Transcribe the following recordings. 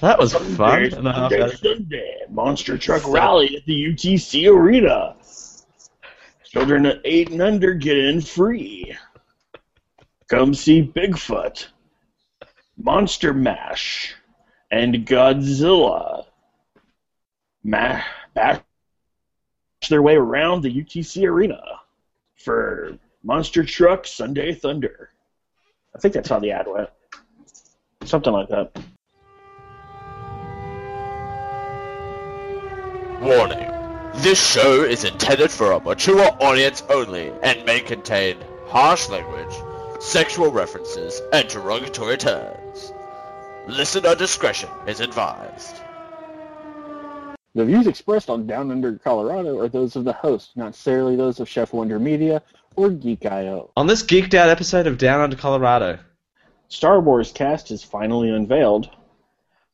That was fun. Sunday, and Sunday. Sunday, Monster Truck Rally at the UTC Arena. Children at 8 and under get in free. Come see Bigfoot, Monster Mash, and Godzilla. Ma- bash their way around the UTC Arena for Monster Truck Sunday Thunder. I think that's how the ad went. Something like that. Warning. This show is intended for a mature audience only and may contain harsh language, sexual references, and derogatory terms. Listener discretion is advised. The views expressed on Down Under Colorado are those of the host, not necessarily those of Chef Wonder Media or Geek.io. On this geeked out episode of Down Under Colorado, Star Wars cast is finally unveiled.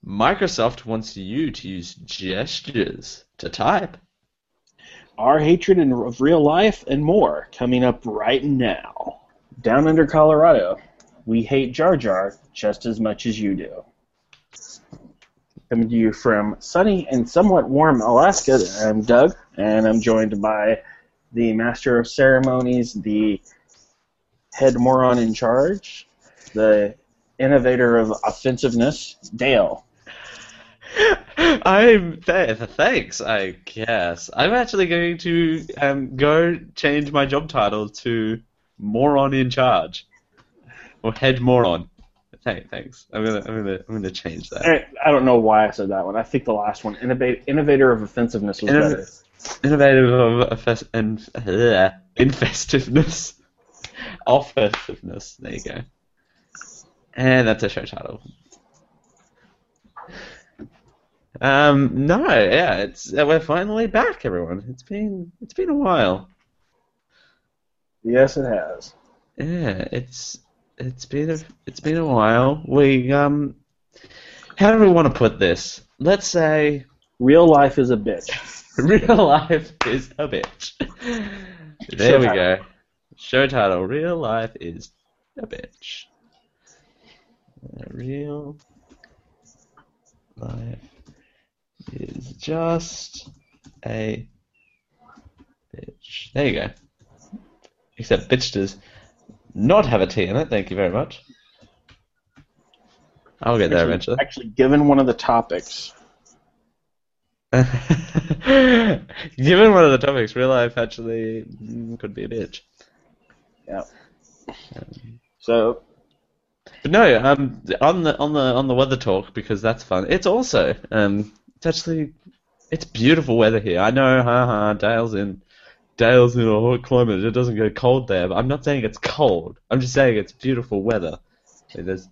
Microsoft wants you to use gestures to type. Our hatred in- of real life and more coming up right now. Down under Colorado, we hate Jar Jar just as much as you do. Coming to you from sunny and somewhat warm Alaska, I'm Doug, and I'm joined by the Master of Ceremonies, the head moron in charge, the innovator of offensiveness, Dale. I'm th- thanks, I guess. I'm actually going to um, go change my job title to moron in charge or head moron. Th- thanks. I'm gonna I'm gonna I'm gonna change that. I, I don't know why I said that one. I think the last one, innova- innovator of offensiveness, was Innov- better. Innovative of offes- and uh, infestiveness, offensiveness. There you go. And that's a show title. Um, no, yeah, it's uh, we're finally back, everyone. It's been it's been a while. Yes, it has. Yeah, it's it's been a it's been a while. We um, how do we want to put this? Let's say Real life is a bitch. real life is a bitch. There Show we title. go. Show title: Real life is a bitch. Real life is just a bitch. There you go. Except bitch does not have a T in it. Thank you very much. I'll get there eventually. Actually, given one of the topics, Given one of the topics, real life actually could be a bitch. Yeah. So But no, um, on the on the on the weather talk because that's fun. It's also um, it's actually it's beautiful weather here. I know, haha, Dale's in Dale's in a hot climate. It doesn't get cold there, but I'm not saying it's cold. I'm just saying it's beautiful weather. There's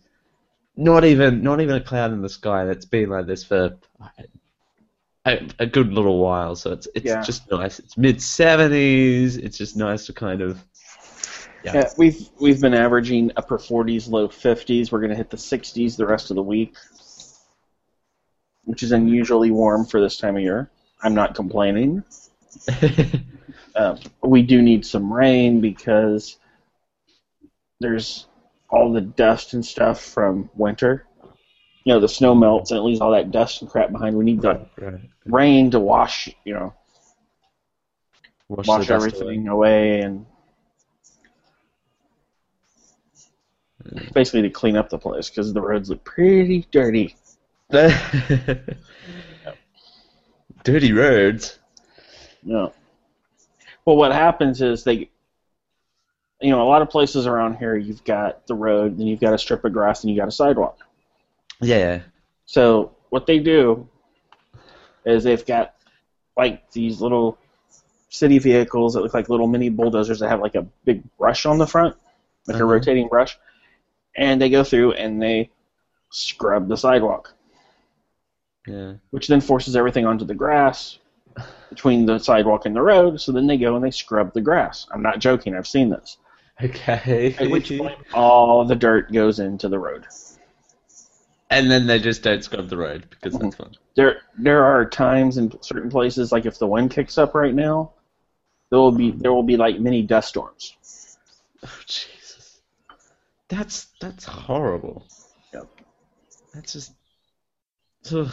not even not even a cloud in the sky. and It's been like this for a, a good little while. So it's it's Yeah. just nice. It's mid 70s. It's just nice to kind of Yeah. yeah, we've we've been averaging upper 40s, low 50s. We're gonna hit the 60s the rest of the week, which is unusually warm for this time of year. I'm not complaining. Um, we do need some rain because there's all the dust and stuff from winter. You know, the snow melts and it leaves all that dust and crap behind. We need the right. rain to wash, you know, Wash, wash dust away. everything away. and basically to clean up the place because the roads look pretty dirty. Dirty roads. You know. Well, what happens is they, you know, a lot of places around here, you've got the road, then you've got a strip of grass, and you got a sidewalk. Yeah. So what they do is they've got like these little city vehicles that look like little mini bulldozers that have like a big brush on the front, like a Uh-huh. rotating brush, and they go through and they scrub the sidewalk, Yeah. which then forces everything onto the grass between the sidewalk and the road. So then they go and they scrub the grass. I'm not joking. I've seen this. Okay. At which point all the dirt goes into the road. and then they just don't scrub the road because that's fun. there there are times in certain places like if the wind kicks up right now there will be there will be like mini dust storms Oh Jesus. That's that's horrible. Yep. That's just ugh.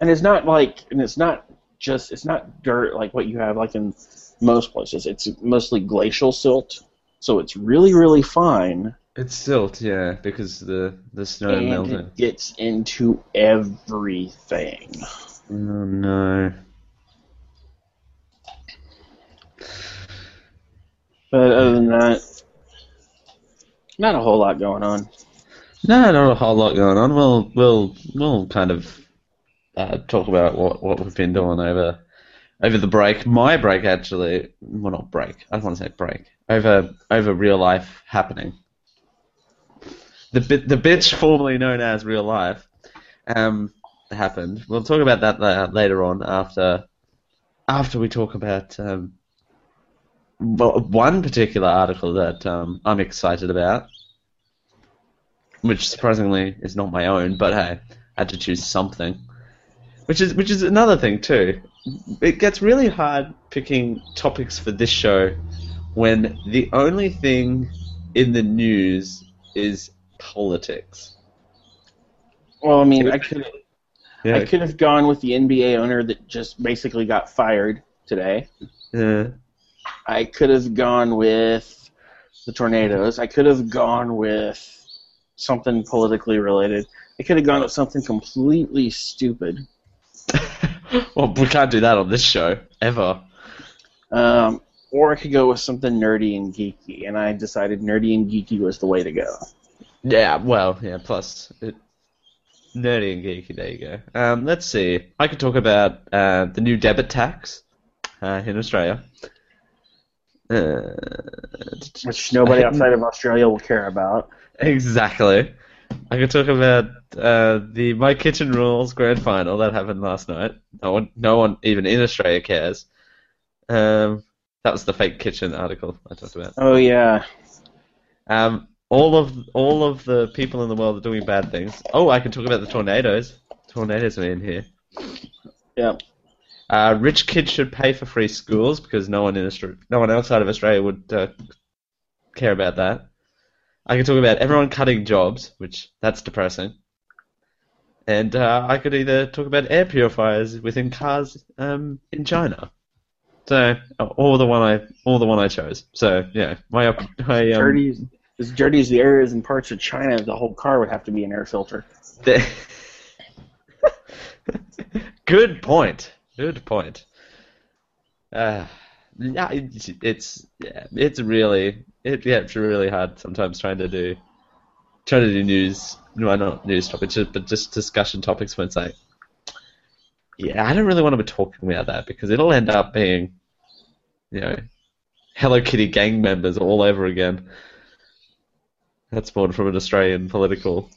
And it's not like and it's not just it's not dirt like what you have like in most places it's mostly glacial silt so it's really really fine it's silt, yeah, because the the snow and melted. it gets into everything Oh no. but other than that not a whole lot going on No, not a whole lot going on. We'll we'll we'll kind of uh, talk about what, what we've been doing over over the break. My break actually, well not break. I don't want to say break. Over over real life happening. The bit the bitch formerly known as real life, um, happened. We'll talk about that later on after after we talk about um, well, one particular article that um, I'm excited about which surprisingly is not my own, but hey, I had to choose something. Which is which is another thing too. It gets really hard picking topics for this show when the only thing in the news is politics. well i mean i could Yeah. i could have gone with the nba owner that just basically got fired today yeah. I could have gone with the tornadoes. I could have gone with something politically related. I could have gone with something completely stupid. well, we can't do that on this show ever. Um, or I could go with something nerdy and geeky, and I decided nerdy and geeky was the way to go. Yeah, well, yeah. Plus, it, nerdy and geeky. There you go. Um, let's see. I could talk about uh, the new debit tax uh, in Australia. Uh, Which nobody outside of Australia will care about. exactly. I could talk about uh, the My Kitchen Rules grand final that happened last night. No one, no one even in Australia cares. Um, that was the fake kitchen article I talked about. Oh yeah, Um, all of all of the people in the world are doing bad things. Oh, I can talk about the tornadoes. Tornadoes are in here. yeah. Uh, rich kids should pay for free schools because no one in Australia, no one outside of Australia would uh, care about that. I could talk about everyone cutting jobs, which that's depressing. And uh, I could either talk about air purifiers within cars um, in China. So, or the one I, or the one I chose. So, yeah, my, my um, dirty as, as dirty as the air is in parts of China, the whole car would have to be an air filter. Good point. Good point. Uh, yeah, it's yeah, it's really it gets really hard sometimes trying to do trying to do news. No, not news topics, but just discussion topics when it's like, yeah, I don't really want to be talking about that because it'll end up being, you know, Hello Kitty gang members all over again. That's born from an Australian political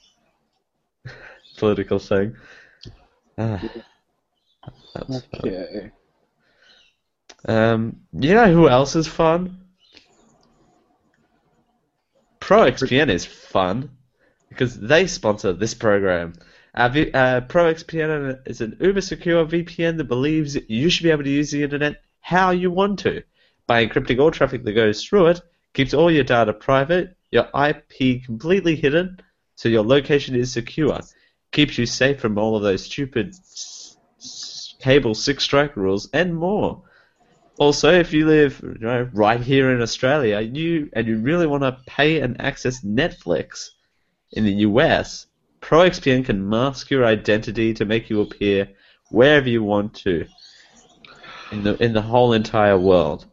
political thing. Ah, that's fun. Okay. Um, you know who else is fun? ProXPN is fun because they sponsor this program. Uh, v- uh, ProXPN is an uber secure VPN that believes you should be able to use the internet how you want to by encrypting all traffic that goes through it, keeps all your data private, your IP completely hidden, so your location is secure, keeps you safe from all of those stupid s- s- cable six strike rules, and more. Also, if you live you know, right here in Australia, you and you really want to pay and access Netflix in the US, ProXPN can mask your identity to make you appear wherever you want to in the in the whole entire world.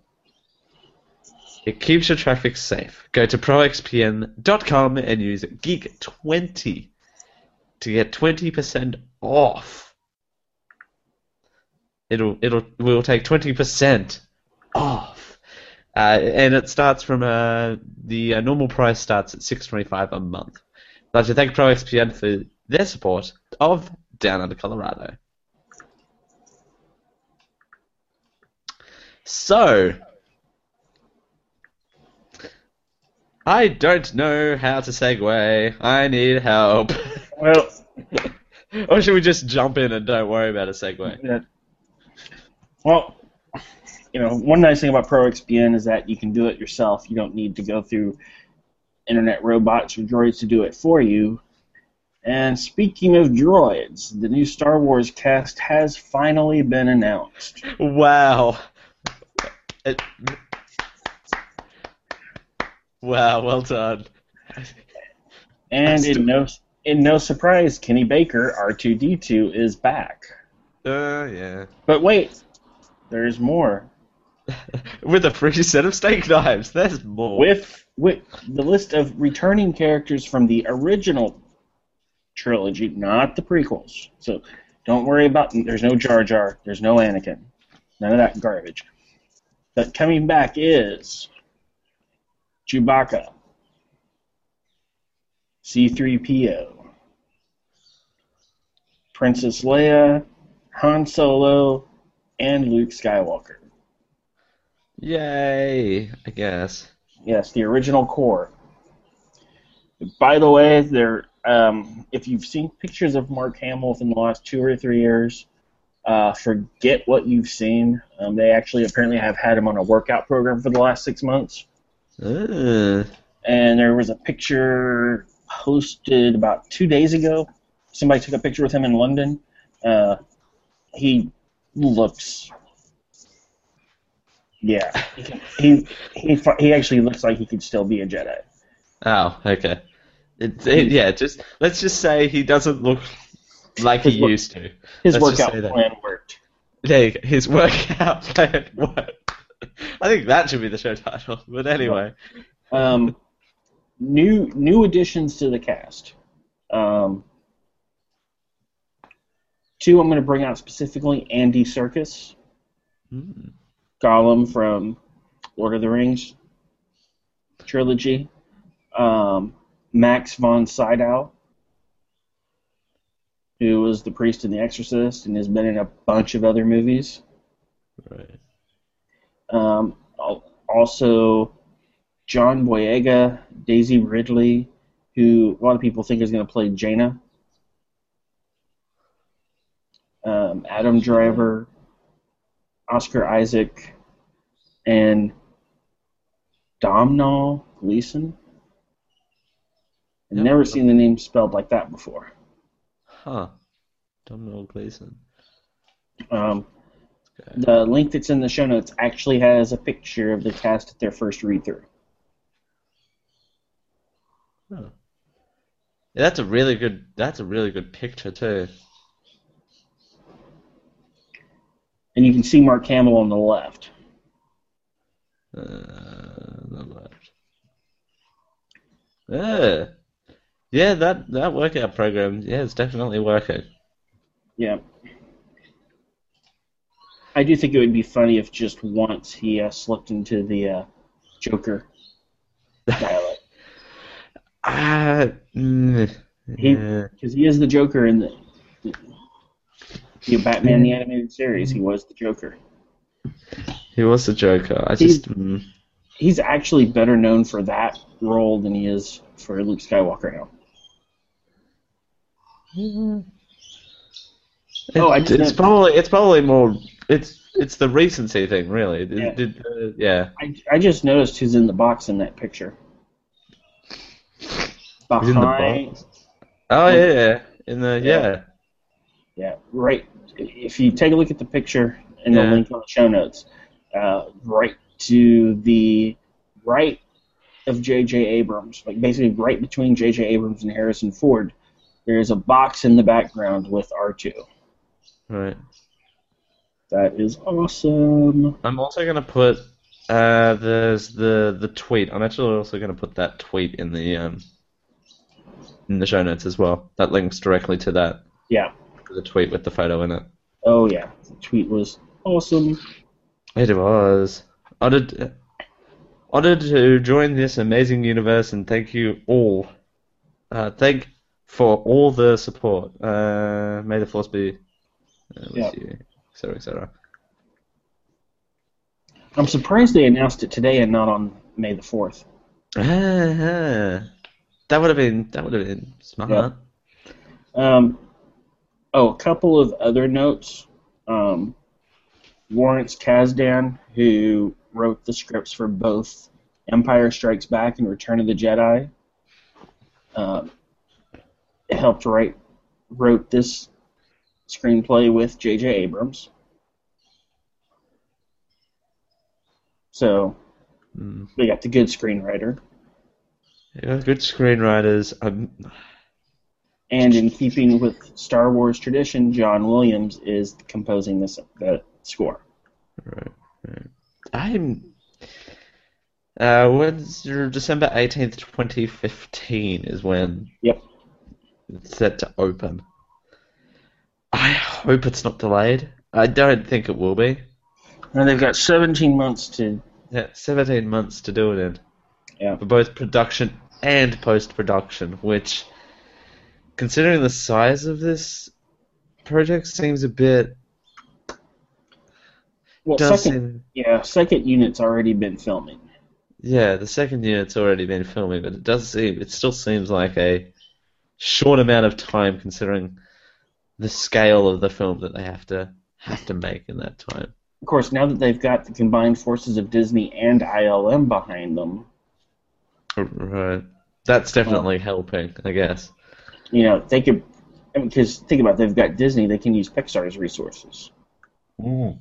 It keeps your traffic safe. Go to proxpn.com and use geek20 to get 20% off. It'll it'll we'll take 20% off. Uh, and it starts from uh, the uh, normal price starts at 6.25 a month. I'd like to thank ProXPN for their support of Down Under Colorado. So, I don't know how to segue. I need help. Well, or should we just jump in and don't worry about a segue? Yeah. Well, you know, one nice thing about ProXPN is that you can do it yourself. You don't need to go through internet robots or droids to do it for you. And speaking of droids, the new Star Wars cast has finally been announced. Wow. It- wow, well done. And in no in no surprise, Kenny Baker, R2D2, is back. Uh, yeah. But wait, there's more. With a free set of steak knives. There's more. With with the list of returning characters from the original trilogy, not the prequels. So don't worry about there's no Jar Jar, there's no Anakin. None of that garbage. But coming back is Chewbacca, C3PO, Princess Leia, Han Solo, and Luke Skywalker. Yay, I guess. Yes, the original core. By the way, there. Um, if you've seen pictures of Mark Hamill within the last two or three years, uh, forget what you've seen. Um, they actually apparently have had him on a workout program for the last six months. Uh, And there was a picture posted about two days ago. Somebody took a picture with him in London. Uh, he looks. Yeah, he, he he actually looks like he could still be a Jedi. oh, okay. It, it, yeah, just let's just say he doesn't look like he work- used to. His Let's workout plan worked. There you go. His workout plan worked. I think that should be the show title. But anyway, Um, new new additions to the cast. Um, two I'm going to bring out specifically: Andy Serkis, Hmm. Gollum from Lord of the Rings trilogy, um, Max von Sydow, who was the priest in The Exorcist and has been in a bunch of other movies. right. Um, also, John Boyega, Daisy Ridley, who a lot of people think is going to play Jaina. Um, Adam Driver, Oscar Isaac, and Domhnall Gleeson. I've never seen the name spelled like that before. Huh. Domhnall Gleeson. Um, Okay. the link that's in the show notes actually has a picture of the cast at their first read through. Huh. Yeah, that's a really good. That's a really good picture too. And you can see Mark Hamill on the left. Uh, the left. Yeah. Yeah, that that workout program. Yeah, it's definitely working. Yeah. I do think it would be funny if just once he uh, slipped into the uh, Joker dialect. Ah, mm, He-. Because he is the Joker in the, the, Batman the Animated Series. He was the Joker. He was the Joker. I He- just. Mm, He's actually better known for that role than he is for Luke Skywalker now. Oh, I it- just it's know- probably it's probably more. It's it's the recency thing, really. It- Yeah. uh, yeah. I, I just noticed who's in the box in that picture. Who's in the Behind? Oh yeah, yeah. In the Yeah. yeah. Yeah, right. If you take a look at the picture and the link on the show notes, uh, right to the right of J.J. Abrams, like basically right between J.J. Abrams and Harrison Ford, there's a box in the background with R2. Right. That is awesome. I'm also gonna put uh there's the the tweet. I'm actually also gonna put that tweet in the um in the show notes as well. That links directly to that Yeah. The tweet with the photo in it. Oh yeah. The tweet was awesome. It was honored honored to join this amazing universe and thank you all. Uh, thank for all the support. Uh, may the force be uh, with Yeah. you, etc. etc. I'm surprised they announced it today and not on May the 4th. Ah, that would have been that would have been smart. Yeah. Um, oh, a couple of other notes. Um, Lawrence Kasdan, who wrote the scripts for both Empire Strikes Back and Return of the Jedi, um, helped write wrote this screenplay with J.J. Abrams. So Mm. we got the good screenwriter, Yeah, good screenwriters. Um, and in keeping with Star Wars tradition, John Williams is composing this the score. right, right. I'm. Uh, when's your December eighteenth, twenty fifteen is when Yep. it's set to open. I hope it's not delayed. I don't think it will be. And they've got 17 months to Yeah, seventeen months to do it in. Yeah. For both production and post production, which, considering the size of this project, seems a bit. well, second seem, yeah second unit's already been filming. yeah, the second unit's already been filming, but it does seem it still seems like a short amount of time considering the scale of the film that they have to have to make in that time. Of course, now that they've got the combined forces of Disney and ILM behind them, Right. That's definitely helping, I guess. You know they could. Because think about it, they've got Disney, they can use Pixar's resources mm.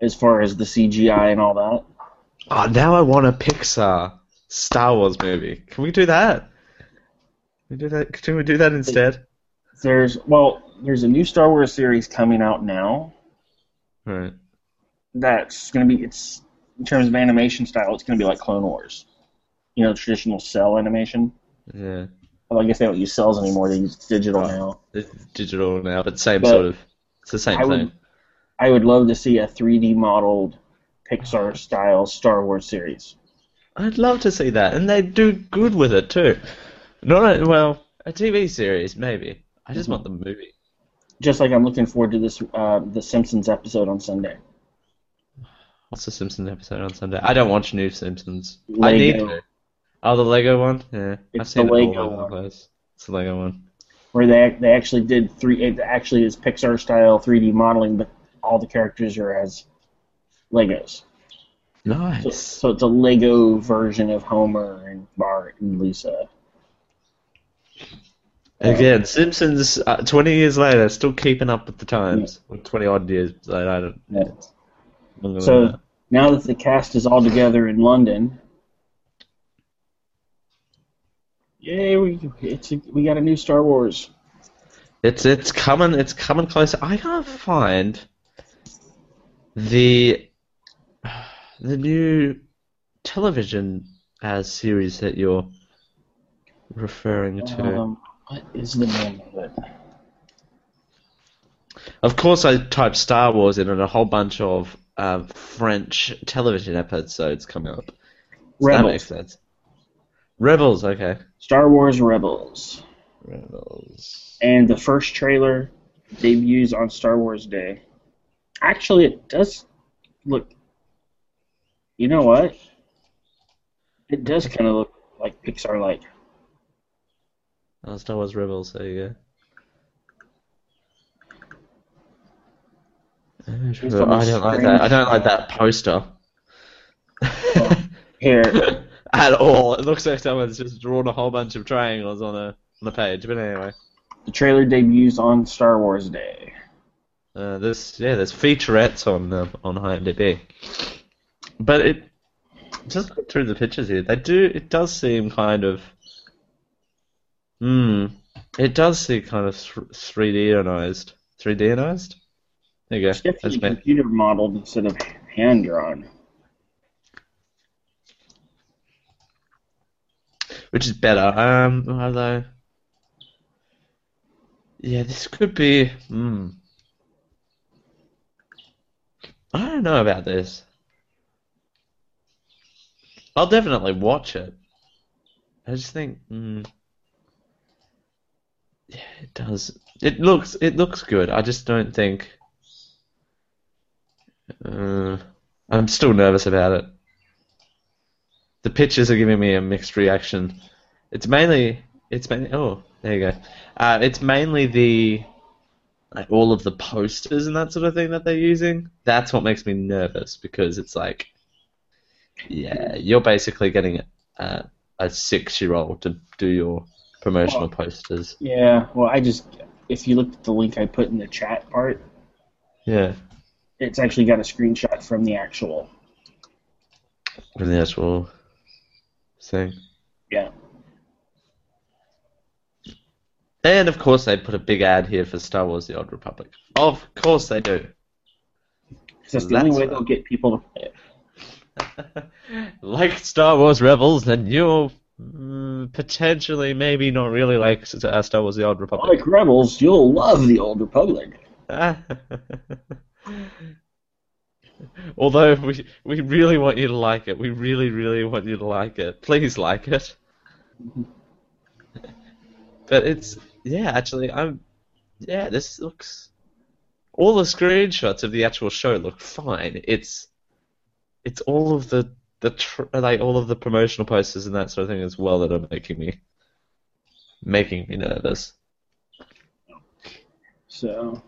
as far as the CGI and all that. Oh, now I want a Pixar Star Wars movie. Can we do that? Can we do that? Can we do that instead? There's well, there's a new Star Wars series coming out now. Right. That's going to be it's in terms of animation style, it's going to be like Clone Wars. You know, traditional cell animation. Yeah. Well, I guess they don't use cells anymore; they use digital now. It's digital now, but same But sort of. It's the same I would- thing. I would love to see a 3D modeled Pixar style Star Wars series. I'd love to see that, and they do good with it too. Not a, well, a TV series maybe. I just want the movie. Just like I'm looking forward to this uh, the Simpsons episode on Sunday. What's the Simpsons episode on Sunday? I don't watch new Simpsons. I need to. Oh, the Lego one. Yeah, I've It's seen the Lego over one. place. It's the Lego one. where they they actually did three. It actually is Pixar style 3D modeling, but all the characters are as Legos. So, Nice. so it's a Lego version of Homer and Bart and Lisa. Again, Simpsons. Uh, Twenty years later, still keeping up with the times. Or Twenty odd years later, Yeah. it's longer than So now that the cast is all together in London, yay! We it's a, we got a new Star Wars. it's it's coming. It's coming closer. I can't find the the new television as series that you're referring to. Um, what is the name of it? Of course, I typed Star Wars in, and a whole bunch of uh, French television episodes come up. So That makes sense. Rebels, okay. Star Wars Rebels. Rebels. And the first trailer debuts on Star Wars Day. Actually, it does look. You know what? It does kind of look like Pixar like. Oh, Star Wars Rebels. There you go. Based on I don't like that. I don't like that poster Here, at all. It looks like someone's just drawn a whole bunch of triangles on a on a page. But anyway, the trailer debuts on Star Wars Day. uh, this yeah, there's featurettes on um, on IMDb. But it just look through the pictures here. They do. It does seem kind of. Hmm. It does seem kind of three D-ionized. Three D-ionized. There you go. It's definitely computer modeled instead of hand drawn. Which is better. Um, although. Yeah, this could be. Hmm. I don't know about this. I'll definitely watch it. I just think. Hmm. Yeah, it does. It looks. It looks good. I just don't think. Uh, I'm still nervous about it. The pictures are giving me a mixed reaction. It's mainly. It's mainly. Oh, there you go. Uh, it's mainly the. Like all of the posters and that sort of thing that they're using. That's what makes me nervous because it's like. Yeah, you're basically getting a, a six-year-old to do your promotional Oh. posters. Yeah, well, I just if you look at the link I put in the chat part, Yeah, it's actually got a screenshot from the actual. from the actual thing. Yeah. And of course, they put a big ad here for Star Wars: The Old Republic. Of course, they do. 'Cause that's the only way they'll get people to play it. like Star Wars Rebels, then you'll mm, potentially, maybe not really like uh, Star Wars: The Old Republic. Like Rebels, you'll love the Old Republic. Although we we really want you to like it, we really really want you to like it. Please like it. but it's yeah, actually, I'm yeah. This looks all the screenshots of the actual show look fine. It's it's all of the the tr- like all of the promotional posters and that sort of thing as well that are making me making me nervous. So,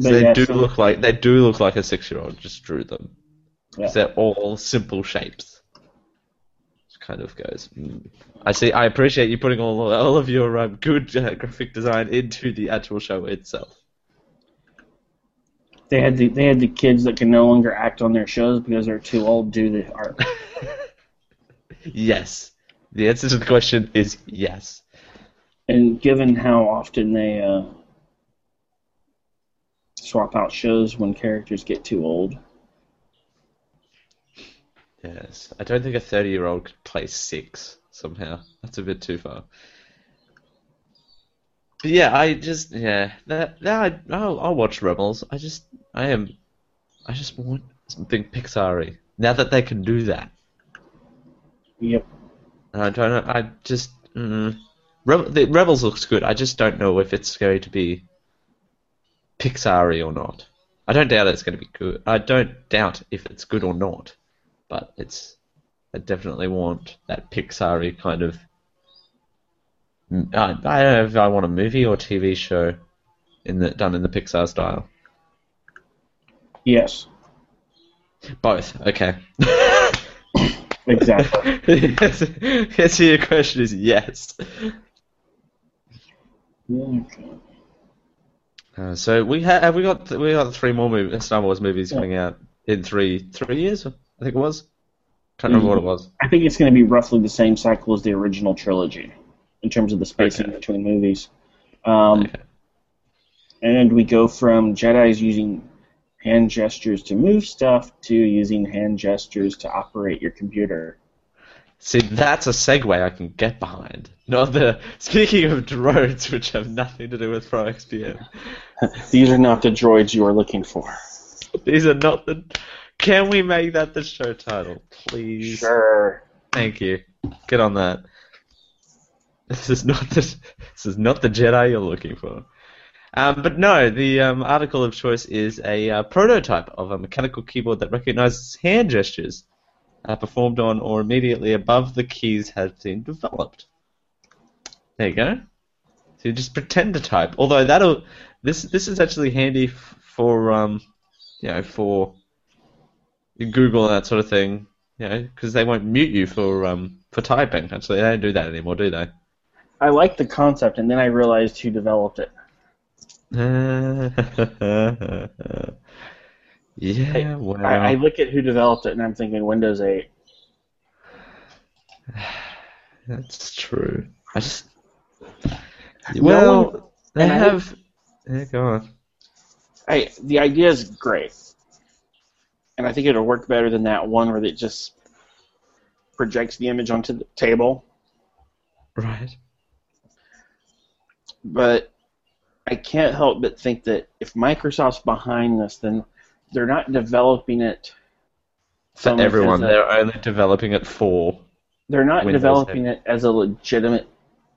So they yeah, do so- look like they do look like a six year old just drew them. Yeah. They're all simple shapes. It kind of goes. mm. I see. I appreciate you putting all all of your um, good uh, graphic design into the actual show itself. they had the they had the kids that can no longer act on their shows because they're too old to do the art. yes. The answer to the question is yes. And given how often they uh, swap out shows when characters get too old, Yes. I don't think a thirty year old could play six somehow. That's a bit too far. But yeah, I just yeah that that I, I'll, I'll watch Rebels. I just I am I just want something Pixar-y. Now that they can do that, yep. And I don't know. I just mm, Rebel, the Rebels looks good. I just don't know if it's going to be Pixar-y or not. I don't doubt it's going to be good. I don't doubt if it's good or not, but it's. I definitely want that Pixar-y kind of. Mm, I, I don't know if I want a movie or TV show, in the done in the Pixar style. Yes. Both. Okay. Exactly. yes. Yes. Your question is yes. Okay. Uh, so we ha- have we got we got three more movie, Star Wars movies Yeah. coming out in three three years. I think it was. Can't remember what it was. I think it's going to be roughly the same cycle as the original trilogy in terms of the spacing Okay. between movies. Um, Okay. And we go from Jedi's using hand gestures to move stuff to using hand gestures to operate your computer. See, that's a segue I can get behind. Not the speaking of droids, which have nothing to do with ProXPN. These are not the droids you are looking for. These are not the. Can we make that the show title, please? Sure. Thank you. Get on that. This is not the this is not the Jedi you're looking for. Um, but no, the um, article of choice is a uh, prototype of a mechanical keyboard that recognizes hand gestures uh, performed on or immediately above the keys has been developed. There you go. So you just pretend to type. Although that'll this this is actually handy f- for um, you know for Google and that sort of thing. You know, because they won't mute you for um for typing. Actually, they don't do that anymore, do they? I like the concept, and then I realized who developed it. yeah, I, I look at who developed it, and I'm thinking Windows 8. that's true. I just No well, one- they and I- have. Yeah, go on. I, the idea is great, and I think it'll work better than that one where it just projects the image onto the table. Right. But I can't help but think that if Microsoft's behind this, then they're not developing it For everyone, a- they're only developing it for. They're not Windows developing it as a legitimate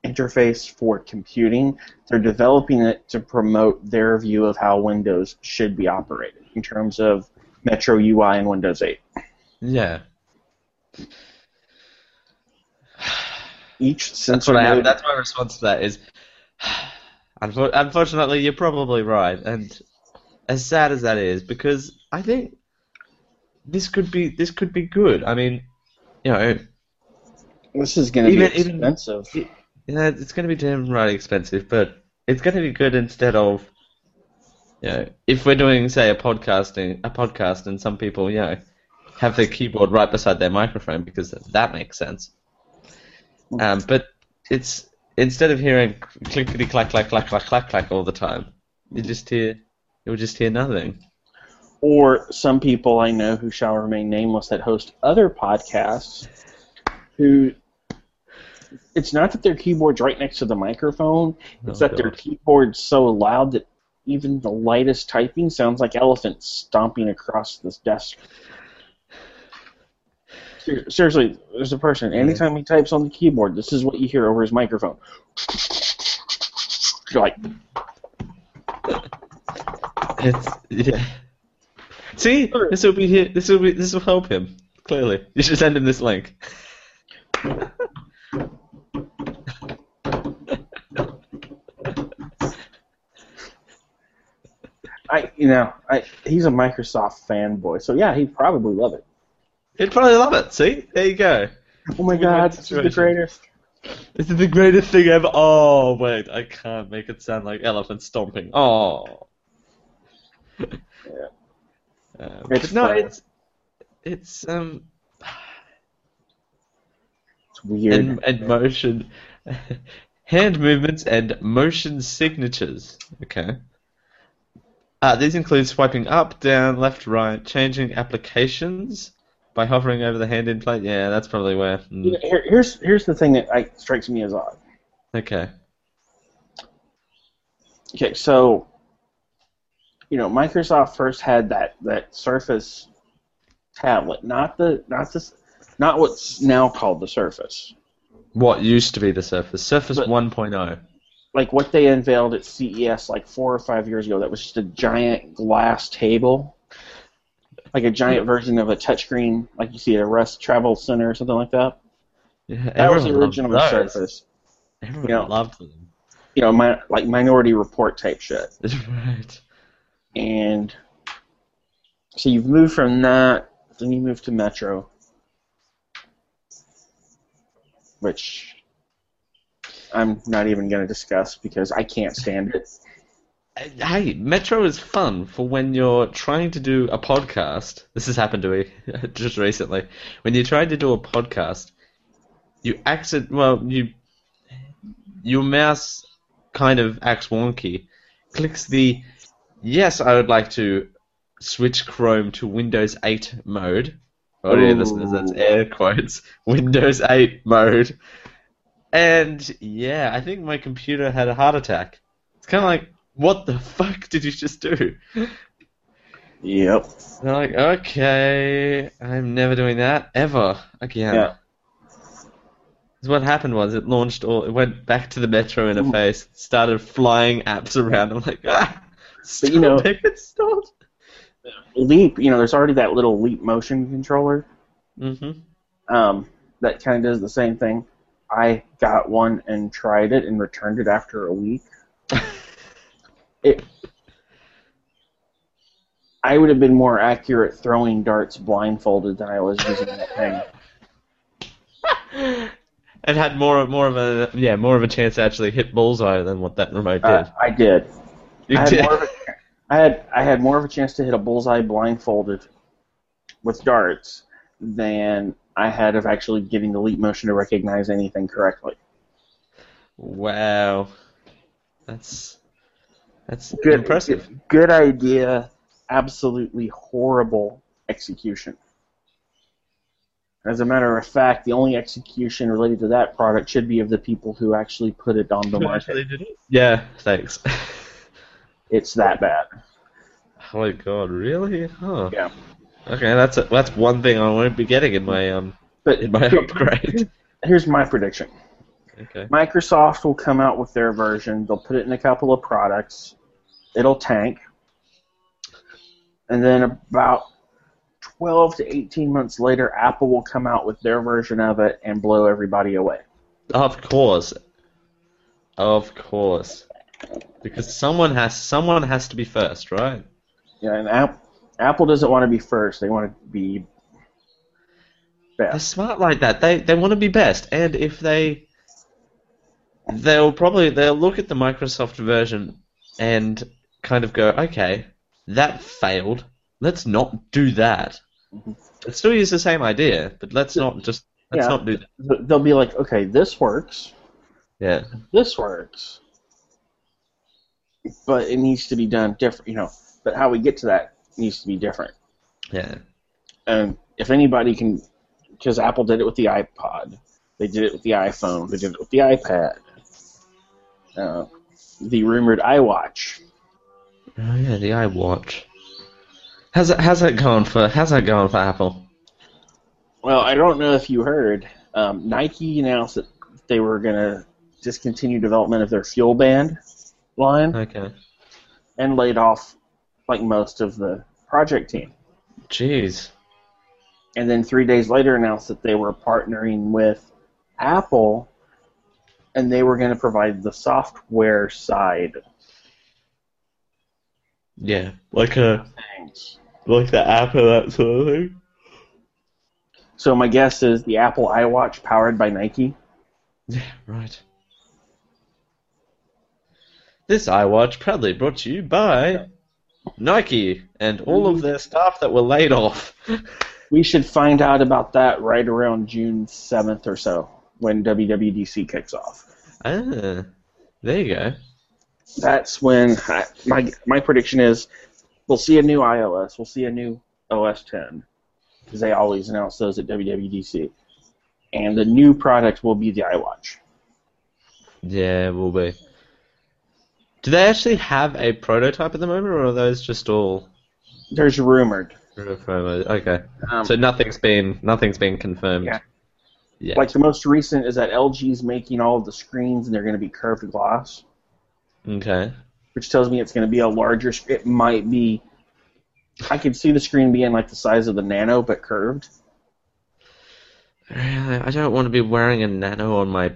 interface for computing. They're developing it to promote their view of how Windows should be operated in terms of Metro UI and Windows 8. Yeah. Each That's sensor what I have. That's my response to that is. Unfortunately, you're probably right, and as sad as that is, because I think this could be this could be good. I mean, you know, this is going to be even- expensive. Yeah, it's going to be damn right expensive, but it's going to be good instead of, you know, if we're doing say a podcasting a podcast and some people, you know, have their keyboard right beside their microphone because that makes sense. Um, but it's instead of hearing clickety clack clack clack clack clack clack all the time, you just hear you'll just hear nothing. Or some people I know who shall remain nameless that host other podcasts who it's not that their keyboard's right next to the microphone, oh, it's Oh, that their God. keyboard's so loud that even the lightest typing sounds like elephants stomping across this desk. Seriously, there's a person. Anytime he types on the keyboard, this is what you hear over his microphone. You're like, It's yeah. See, this will be here. This will be. This will help him. Clearly, you should send him this link. I, you know, I he's a Microsoft fanboy, so yeah, he'd probably love it. He'd probably love it. See, there you go. Oh my god, this is the greatest. This is the greatest thing ever. Oh wait, I can't make it sound like elephant stomping. Oh. Yeah. Um, It's but no, it's it's um It's weird. and, and motion, hand movements and motion signatures. Okay. Uh, these include swiping up, down, left, right, changing applications by hovering over the hand in plate. Yeah, that's probably where. mm, You know, here, here's here's the thing that I, strikes me as odd. Okay. Okay, so you know, Microsoft first had that that Surface tablet, not the not this not what's now called the Surface. What used to be the Surface? Surface. But- 1.0. Like what they unveiled at CES like four or five years ago, that was just a giant glass table, like a giant version of a touchscreen, like you see at a rest Travel Center or something like that. Yeah, That was the original. Surface. Everyone Yeah. loved them. You know, my, like Minority Report type shit. right. And so you've moved from that, then you move to Metro, which I'm not even going to discuss because I can't stand it. Uh, hey, Metro is fun for when you're trying to do a podcast. This has happened to me just recently. When you're trying to do a podcast, you accident well you your mouse kind of acts wonky, clicks the yes I would like to switch Chrome to Windows 8 mode. Audio Ooh. listeners, that's air quotes. Windows 8 mode. And yeah, I think my computer had a heart attack. It's kind of like, what the fuck did you just do? Yep. They're like, okay, I'm never doing that ever again. Yeah. what happened was it launched all, it went back to the Metro interface, started flying apps around. I'm like, ah, stop you know- it, stop. Leap, you know, there's already that little Leap motion controller Mm-hmm. um, that kind of does the same thing. I got one and tried it and returned it after a week. It. I would have been more accurate throwing darts blindfolded than I was using that thing. It had more, more of a, yeah, more of a chance to actually hit bullseye than what that remote did. Uh, I did. You I had, did. more of a, I had I had more of a chance to hit a bullseye blindfolded with darts than I had of actually getting the leap motion to recognize anything correctly. Wow, that's that's Good, impressive. Good, good idea. Absolutely horrible execution. As a matter of fact, the only execution related to that product should be of the people who actually put it on the market. Yeah, thanks. It's that bad. Oh my god, really? Huh. Yeah. Okay, that's a, that's one thing I won't be getting in my um But in my upgrade. here's my prediction. Okay. Microsoft will come out with their version. They'll put it in a couple of products. It'll tank. And then about 12 to 18 months later, Apple will come out with their version of it and blow everybody away. Of course. Of course. Because someone has someone has to be first, right? Yeah, and App, Apple doesn't want to be first. They want to be They're best. smart like that. They they want to be best, and if they they'll probably they'll look at the Microsoft version and kind of go, okay, that failed. Let's not do that. Mhm. Let's still use the same idea, but let's not just let's Yeah. not do that. They'll be like, okay, this works, Yeah. this works, but it needs to be done different, you know. But how we get to that needs to be different. Yeah. And if anybody can, because Apple did it with the iPod, they did it with the iPhone, they did it with the iPad, uh, the rumored iWatch. Oh yeah, the iWatch. How's that how's that going for how's that going for Apple? Well, I don't know if you heard, um, Nike announced that they were going to discontinue development of their Fuel Band line Okay. and laid off like most of the project team. Jeez. And then three days later announced that they were partnering with Apple and they were going to provide the software side Yeah. Like a things. like the app or that sort of thing. So my guess is the Apple iWatch powered by Nike. Yeah, right. This iWatch proudly brought to you by Nike and all of their staff that were laid off. We should find out about that right around June 7th or so when WWDC kicks off. ah, there you go. That's when I, my my prediction is we'll see a new iOS, we'll see a new OS 10 because they always announce those at WWDC, and the new product will be the iWatch. Yeah, it will be. Do they actually have a prototype at the moment, or are those just all There's rumored, promos? Okay, um, so nothing's been nothing's been confirmed. Yeah. Yeah. like the most recent is that LG's making all of the screens and they're going to be curved glass, Okay. which tells me it's going to be a larger. sc- It might be. I could see the screen being like the size of the Nano but curved. Really, I don't want to be wearing a nano on my.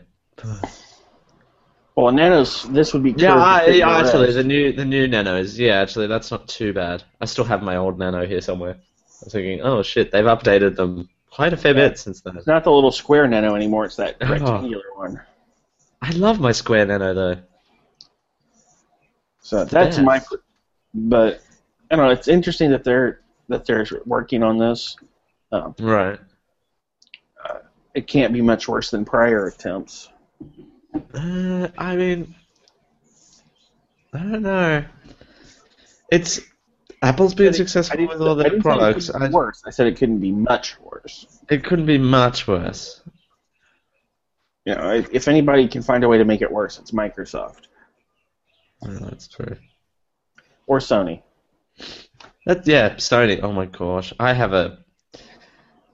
Well, Nano's this would be. Yeah, I, yeah, actually, the new the new nanos. Yeah, actually, that's not too bad. I still have my old nano here somewhere. I was thinking, oh shit, they've updated them quite a fair Yeah. bit since then. It's not the little square Nano anymore. It's that Oh. rectangular one. I love my square nano though. So that's my. But I don't know. It's interesting that they're that they're working on this. Um, Right. it can't be much worse than prior attempts. Uh, I mean, I don't know. It's Apple's been successful with all their didn't say it products. couldn't I, be worse. I said it couldn't be much worse. it couldn't be much worse. You know, if if anybody can find a way to make it worse, it's Microsoft Oh, that's true. or Sony. That yeah, Sony. Oh my gosh, I have a.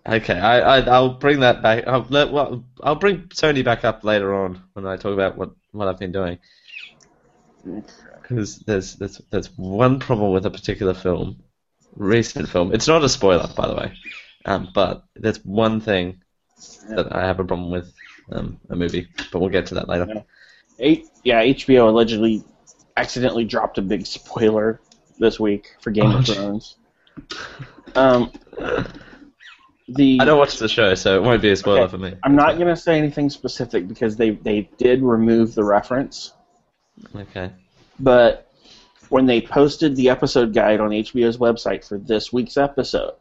Okay, I, I I'll bring that back. I'll let well, I'll bring Sony back up later on when I talk about what what I've been doing. Because there's there's there's one problem with a particular film, recent film. It's not a spoiler, by the way, um, but there's one thing that I have a problem with um, a movie, but we'll get to that later. Yeah. Eight, yeah, HBO allegedly accidentally dropped a big spoiler this week for Game Oh, of. Thrones. Um, the I don't watch the show, so it won't be a spoiler Okay, for me. I'm not going to say anything specific because they they did remove the reference, Okay. but when they posted the episode guide on HBO's website for this week's episode,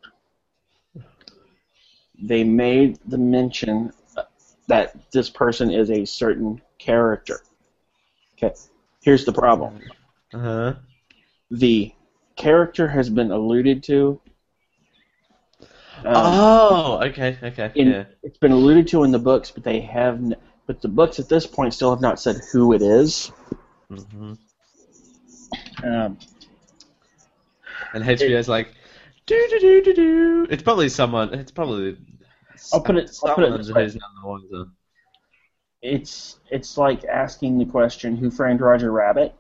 they made the mention that this person is a certain character. Okay, here's the problem. Uh huh. The character has been alluded to. Um, oh, okay, okay, yeah. It's been alluded to in the books, but they have, n- but the books at this point still have not said who it is. hmm Um, And HBO's like, do do do do do. It's probably someone. It's probably. I'll put it- I'll put it someone this way. none the wiser. it's it's like asking the question, "Who framed Roger Rabbit?"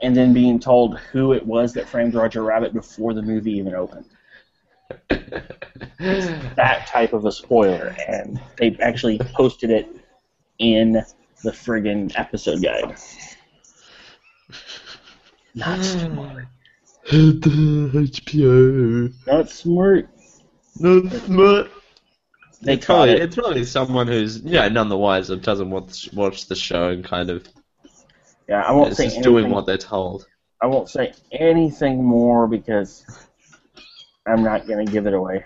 and then being told who it was that framed Roger Rabbit before the movie even opened. That type of a spoiler, and they actually posted it in the friggin' episode guide. Not hmm. smart. HBO. Not smart. Not smart. They it's probably it. it's probably someone who's yeah none the wiser doesn't watch watch the show and kind of Yeah, I won't is say just anything. doing what they're told. I won't say anything more because I'm not going to give it away.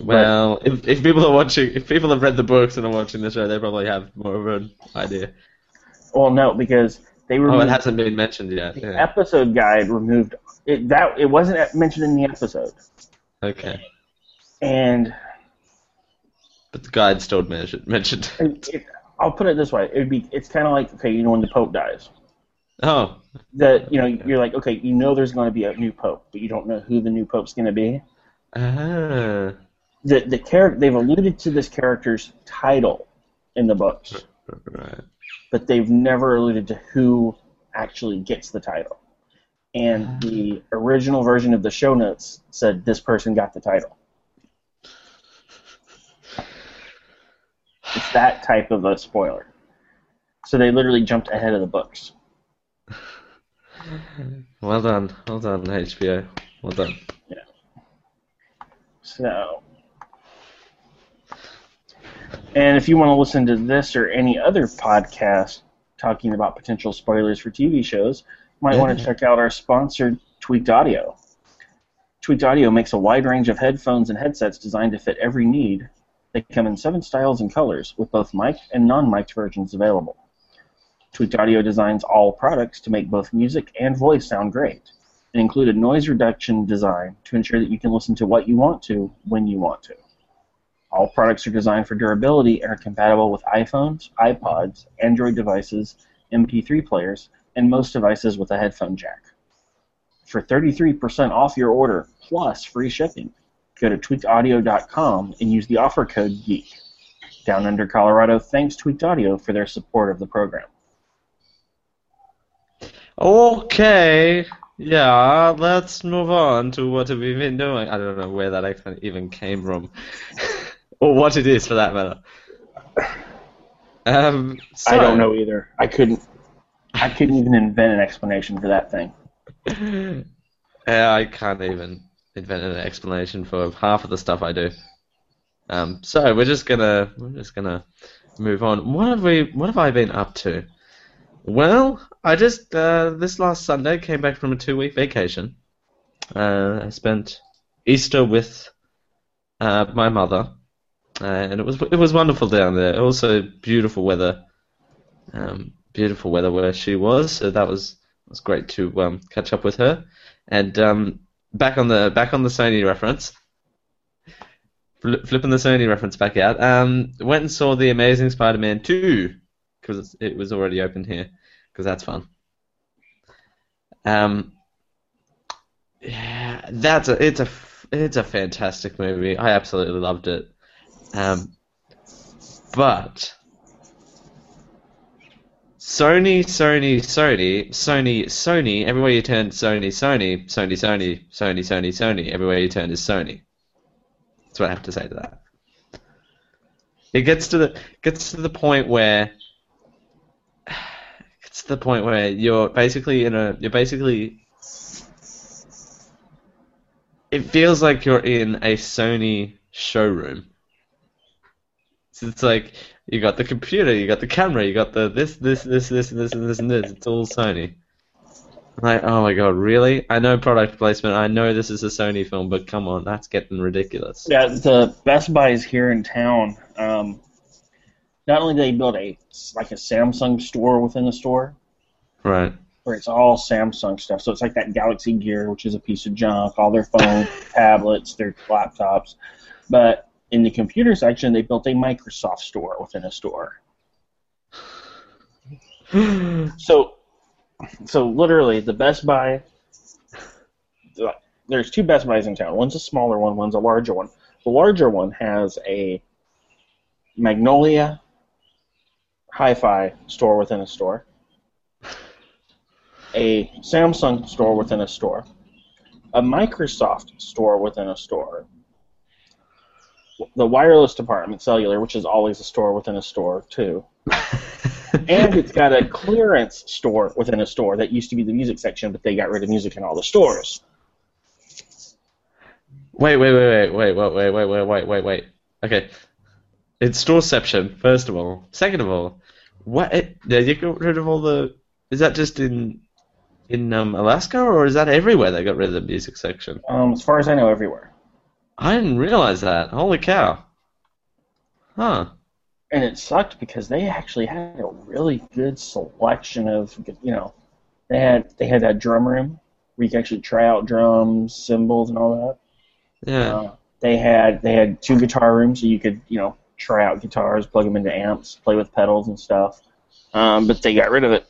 Well, if if people are watching, if people have read the books and are watching the show, they probably have more of an idea. Well, no, because they removed. Oh, it hasn't been mentioned yet. the Yeah. episode guide removed it. That it wasn't mentioned in the episode, Okay, and but the guide still mentioned. mentioned. it, it, I'll put it this way: it would be. It's kind of like okay, you know, when the Pope dies, Oh, that you know, you're like, okay, you know, there's going to be a new Pope, but you don't know who the new Pope's going to be. ah, The the character they've alluded to this character's title in the books, right. but they've never alluded to who actually gets the title. And the original version of the show notes said this person got the title. It's that type of a spoiler. So they literally jumped ahead of the books. Well done, well done, HBO. Well done. Yeah. So, and if you want to listen to this or any other podcast talking about potential spoilers for TV shows, you might want to check out our sponsor, Tweaked Audio. Tweaked Audio makes a wide range of headphones and headsets designed to fit every need. They come in seven styles and colors, with both mic and non-mic'd versions available. Tweaked Audio designs all products to make both music and voice sound great and include a noise reduction design to ensure that you can listen to what you want to when you want to. All products are designed for durability and are compatible with iPhones, iPods, Android devices, MP3 players, and most devices with a headphone jack. For 33% off your order plus free shipping, go to tweakedaudio.com and use the offer code GEEK. Down Under Colorado thanks Tweaked Audio for their support of the program. Okay, yeah, let's move on to what have we been doing. I don't know where that accent even came from, or what it is for that matter. Um, I don't know either. I couldn't I couldn't even invent an explanation for that thing. Yeah, I can't even invent an explanation for half of the stuff I do. Um, so we're just gonna we're just gonna move on. What have we what have I been up to? Well, I just uh, this last Sunday came back from a two week vacation. Uh, I spent Easter with uh, my mother, uh, and it was it was wonderful down there. Also beautiful weather, um, beautiful weather where she was. So that was was great to um, catch up with her. And um, back on the back on the Sony reference, Fli flipping the Sony reference back out. Um, went and saw the Amazing Spider-Man two because it was already open here because that's fun. Um, yeah, that's a it's a it's a fantastic movie. I absolutely loved it. Um, but Sony, Sony, Sony, Sony, Sony. Everywhere you turn, Sony, Sony, Sony, Sony, Sony, Sony, Sony. Everywhere you turn is Sony. That's what I have to say to that. It gets to the gets to the point where it's the point where you're basically in a you're basically it feels like you're in a Sony showroom. So it's like you got the computer, you got the camera, you got the this, this, this, this, this, and this, and this. It's all Sony. Like, oh my god, really? I know product placement. I know this is a Sony film, but come on, that's getting ridiculous. Yeah, the Best Buys here in town. Um, not only do they build a like a Samsung store within the store, Right. where it's all Samsung stuff. So it's like that Galaxy Gear, which is a piece of junk, all their phones, tablets, their laptops. But in the computer section, they built a Microsoft store within a store. So, so literally, the Best Buy. There's two Best Buys in town. One's a smaller one. One's a larger one. The larger one has a Magnolia Hi-Fi store within a store, a Samsung store within a store, a Microsoft store within a store, the wireless department, cellular, which is always a store within a store too, and it's got a clearance store within a store that used to be the music section, but they got rid of music in all the stores. Wait, wait, wait, wait, wait, wait, wait, wait, wait, wait, wait, wait. Okay, it's storeception. First of all, second of all, what? It, did you get rid of all the? Is that just in in um, Alaska, or is that everywhere they got rid of the music section? Um, as far as I know, everywhere. I didn't realize that. Holy cow! Huh? And it sucked because they actually had a really good selection of, you know, they had they had that drum room where you could actually try out drums, cymbals, and all that. Yeah. Uh, they had they had two guitar rooms so you could you know try out guitars, plug them into amps, play with pedals and stuff. Um, but they got rid of it.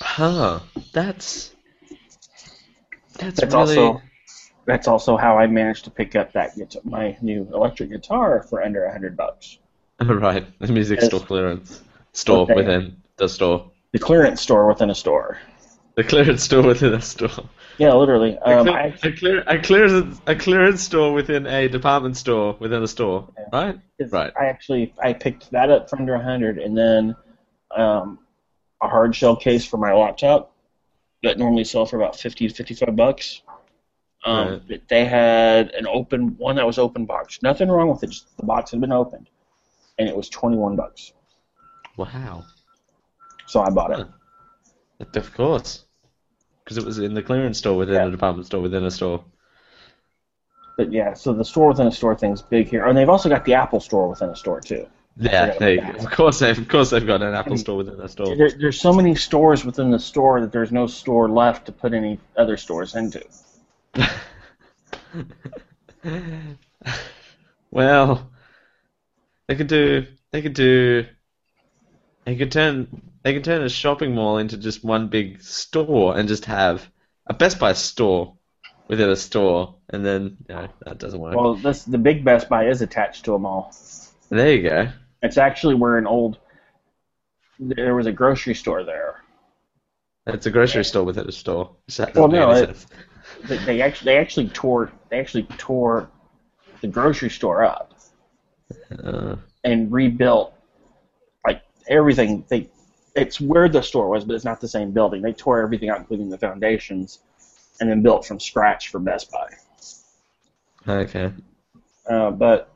Huh. That's that's, That's really also that's also how I managed to pick up that guitar, my new electric guitar for under a hundred bucks. right. The music store clearance store within the store. The clearance store within a store. The clearance store within a store. Yeah, literally. A, Um, clear, I, a, clear, a, clearance, a clearance store within a department store within a store, Yeah. right? Right. I actually I picked that up for under a hundred, and then um, a hard shell case for my laptop that normally sell for about fifty to fifty-five bucks. Um, Right. but They had an open one that was open box. Nothing wrong with it. Just the box had been opened, and it was twenty-one bucks. Wow. So I bought it. Of course. Because it was in the clearance store within Yeah. a department store within a store. But yeah, so the store within a store thing's big here, and they've also got the Apple store within a store too. Yeah, Yeah. there you go. Of course, they've, of course they've got an Apple store within a store. There, there's so many stores within the store that there's no store left to put any other stores into. well, they could do. They could do. They could turn. They can turn a shopping mall into just one big store and just have a Best Buy store within a store, and then no, that doesn't work. Well, this the big Best Buy is attached to a mall. there you go. It's actually where an old there was a grocery store there. It's a grocery store within a store. That Well, no, it- They, they actually they actually tore they actually tore the grocery store up Uh, and rebuilt like everything. They it's where the store was, but it's not the same building. They tore everything out, including the foundations, and then built from scratch for Best Buy. okay. Uh, but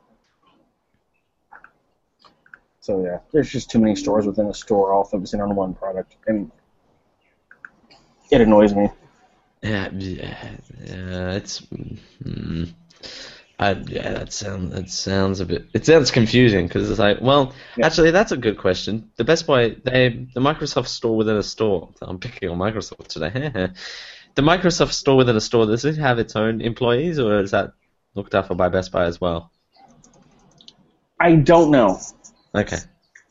so yeah, there's just too many stores within a store, all focusing on one product, and it annoys me. Yeah, yeah, yeah. It's. Mm, I, yeah, that sounds that sounds a bit. It sounds confusing because it's like, well, Yeah. actually, that's a good question. The Best Buy, they the Microsoft Store within a store. I'm picking on Microsoft today. the Microsoft Store within a store. Does it have its own employees, or is that looked after by Best Buy as well? I don't know, Okay,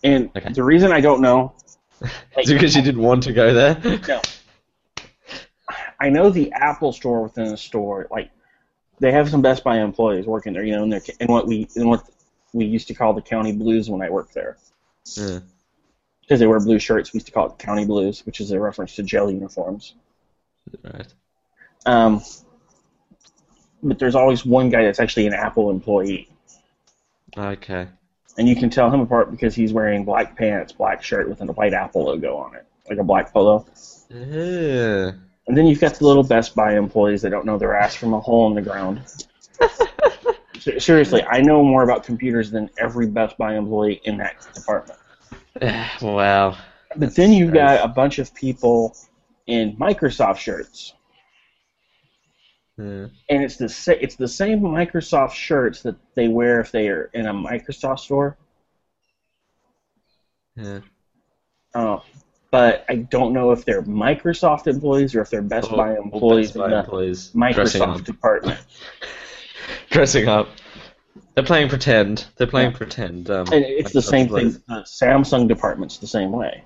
and Okay. the reason I don't know, is it because you didn't want to go there? no, I know the Apple Store within a store, like they have some Best Buy employees working there, you know, in their in what we in what we used to call the county blues when I worked there. Because they wear blue shirts, we used to call it county blues, which is a reference to jail uniforms. Right. Um, but there's always one guy that's actually an Apple employee. Okay. and you can tell him apart because he's wearing black pants, black shirt with a white Apple logo on it, like a black polo. Yeah. And then you've got the little Best Buy employees that don't know their ass from a hole in the ground. Seriously, I know more about computers than every Best Buy employee in that department. Wow. But then you've got a bunch of people in Microsoft shirts, Yeah. and it's the sa- it's the same Microsoft shirts that they wear if they are in a Microsoft store. Yeah. Uh, but I don't know if they're Microsoft employees or if they're Best Or- Buy employees Best Buy in the employees Microsoft department. dressing up. They're playing pretend. They're playing Yeah. pretend. Um, And it's the Microsoft same thing. The Samsung department's the same way.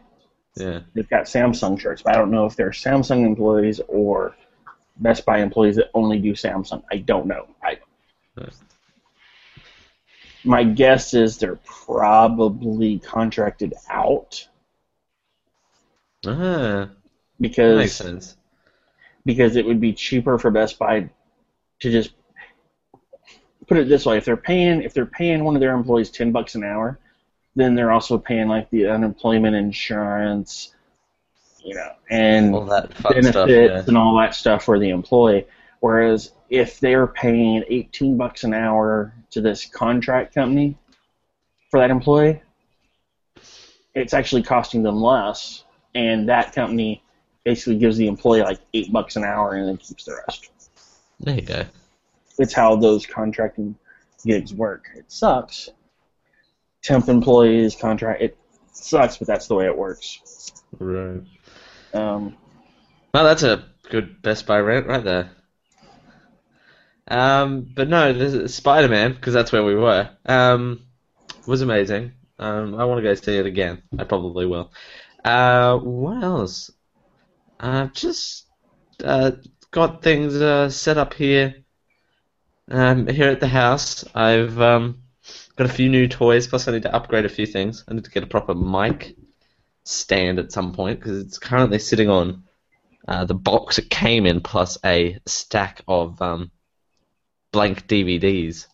Yeah. They've got Samsung shirts, but I don't know if they're Samsung employees or Best Buy employees that only do Samsung. I don't know. I my guess is they're probably contracted out Ah, because makes sense. because it would be cheaper for Best Buy to just put it this way: if they're paying if they're paying one of their employees ten bucks an hour, then they're also paying like the unemployment insurance, you know, and All that benefits stuff. Yeah. and all that stuff for the employee. Whereas if they're paying 18 bucks an hour to this contract company for that employee, it's actually costing them less, and that company basically gives the employee like eight bucks an hour and then keeps the rest. There you go. It's how those contracting gigs work. It sucks. Temp employees contract it sucks, but that's the way it works. Right. Um, Well, that's a good Best Buy rant right there. Um, but no, this Spider Man because that's where we were. Um, was amazing. Um, I want to go see it again. I probably will. Uh, what else? I've just uh, got things uh, set up here. Um, here at the house, I've um, got a few new toys. Plus, I need to upgrade a few things. I need to get a proper mic stand at some point because it's currently sitting on uh, the box it came in, plus a stack of um, blank DVDs.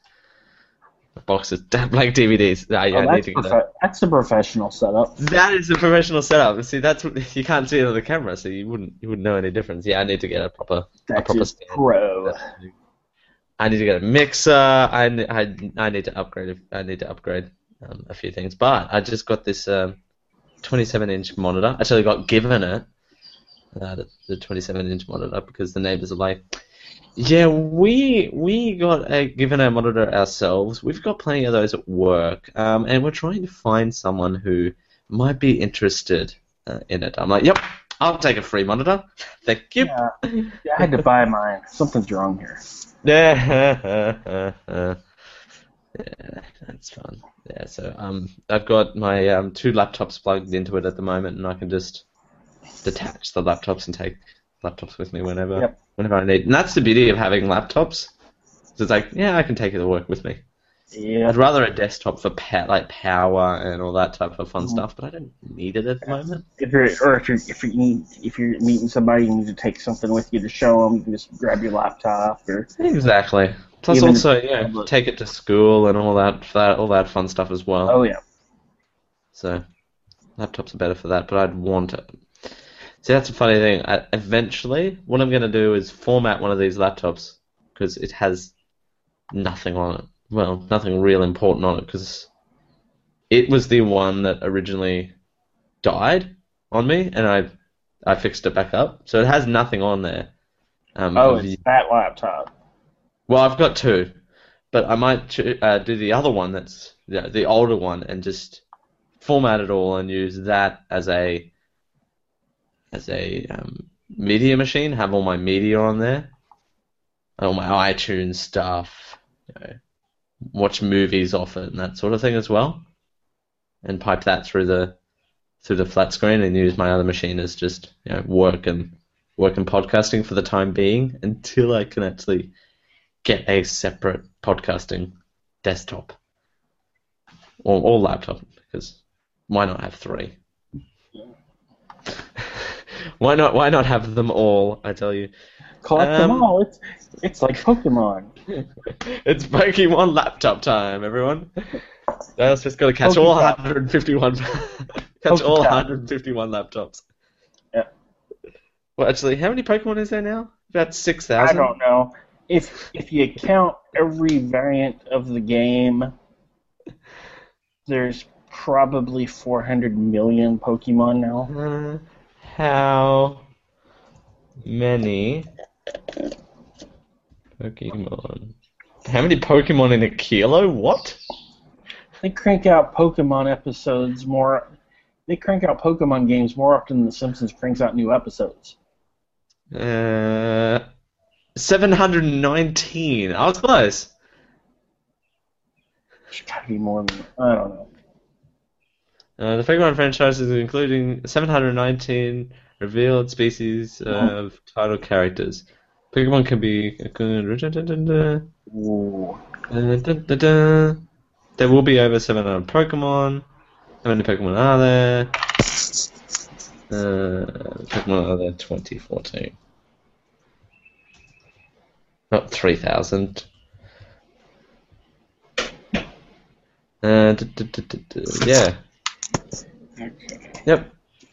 The box is blank DVDs. I, oh, I need that's, to get a, profe- that's a professional setup. that is a professional setup. See, that's what, you can't see it on the camera, so you wouldn't you wouldn't know any difference. Yeah, I need to get a proper a proper stand. pro. I need to get a mixer. I, I, I need to upgrade. I need to upgrade um, a few things. But I just got this um, 27 inch monitor. Actually, I got given it uh, the, the 27 inch monitor because the neighbors are like, yeah, we we got a given a monitor ourselves. We've got plenty of those at work, um, and we're trying to find someone who might be interested uh, in it. I'm like, yep, I'll take a free monitor. Thank you. Yeah, I had to buy mine. Something's wrong here. Yeah, yeah, that's fun. Yeah, so um, I've got my um, two laptops plugged into it at the moment, and I can just detach the laptops and take laptops with me whenever, Yep. whenever I need. And that's the beauty of having laptops. So it's like, yeah, I can take it to work with me. Yeah, I'd rather a desktop for pa- like power and all that type of fun Mhm. stuff, but I don't need it at the moment. if you're or if you're if you need if you're meeting somebody, you need to take something with you to show them. You can just grab your laptop or Exactly. Plus, Even also, yeah, take it to school and all that, for that, all that fun stuff as well. oh yeah, So laptops are better for that, but I'd want it. See, that's a funny thing. I, eventually, what I'm going to do is format one of these laptops because it has nothing on it. Well, nothing real important on it because it was the one that originally died on me, and I I fixed it back up, so it has nothing on there. Um, oh it's that laptop. well, I've got two, but I might ch- uh, do the other one that's the older one and just format it all and use that as a as a um, media machine. Have all my media on there, all my iTunes stuff, you know, watch movies off it and that sort of thing as well, and pipe that through the through the flat screen and use my other machine as just you know work and work and podcasting for the time being until I can actually get a separate podcasting desktop or, or laptop because why not have three? Why not? Why not have them all? I tell you, Collect Um, them all. It's it's like Pokemon. it's Pokemon laptop time, everyone. Dale's just got to catch all 151. catch all 151 laptops. Yeah. Well, actually, how many Pokemon is there now? About six thousand. I 6,000. don't know if if you count every variant of the game. There's probably 400 million Pokemon now. How many Pokemon? How many Pokemon in a kilo? What? They crank out Pokemon episodes more. They crank out Pokemon games more often than The Simpsons cranks out new episodes. Uh, 719. I was close. There's gotta be more than I don't know. Uh, the Pokemon franchise is including 719 revealed species of title characters. Pokemon can be. There will be over 700 Pokemon. How many Pokemon are there? Uh, Pokemon are there 2014. Not 3,000. Uh, d- yeah. Yep.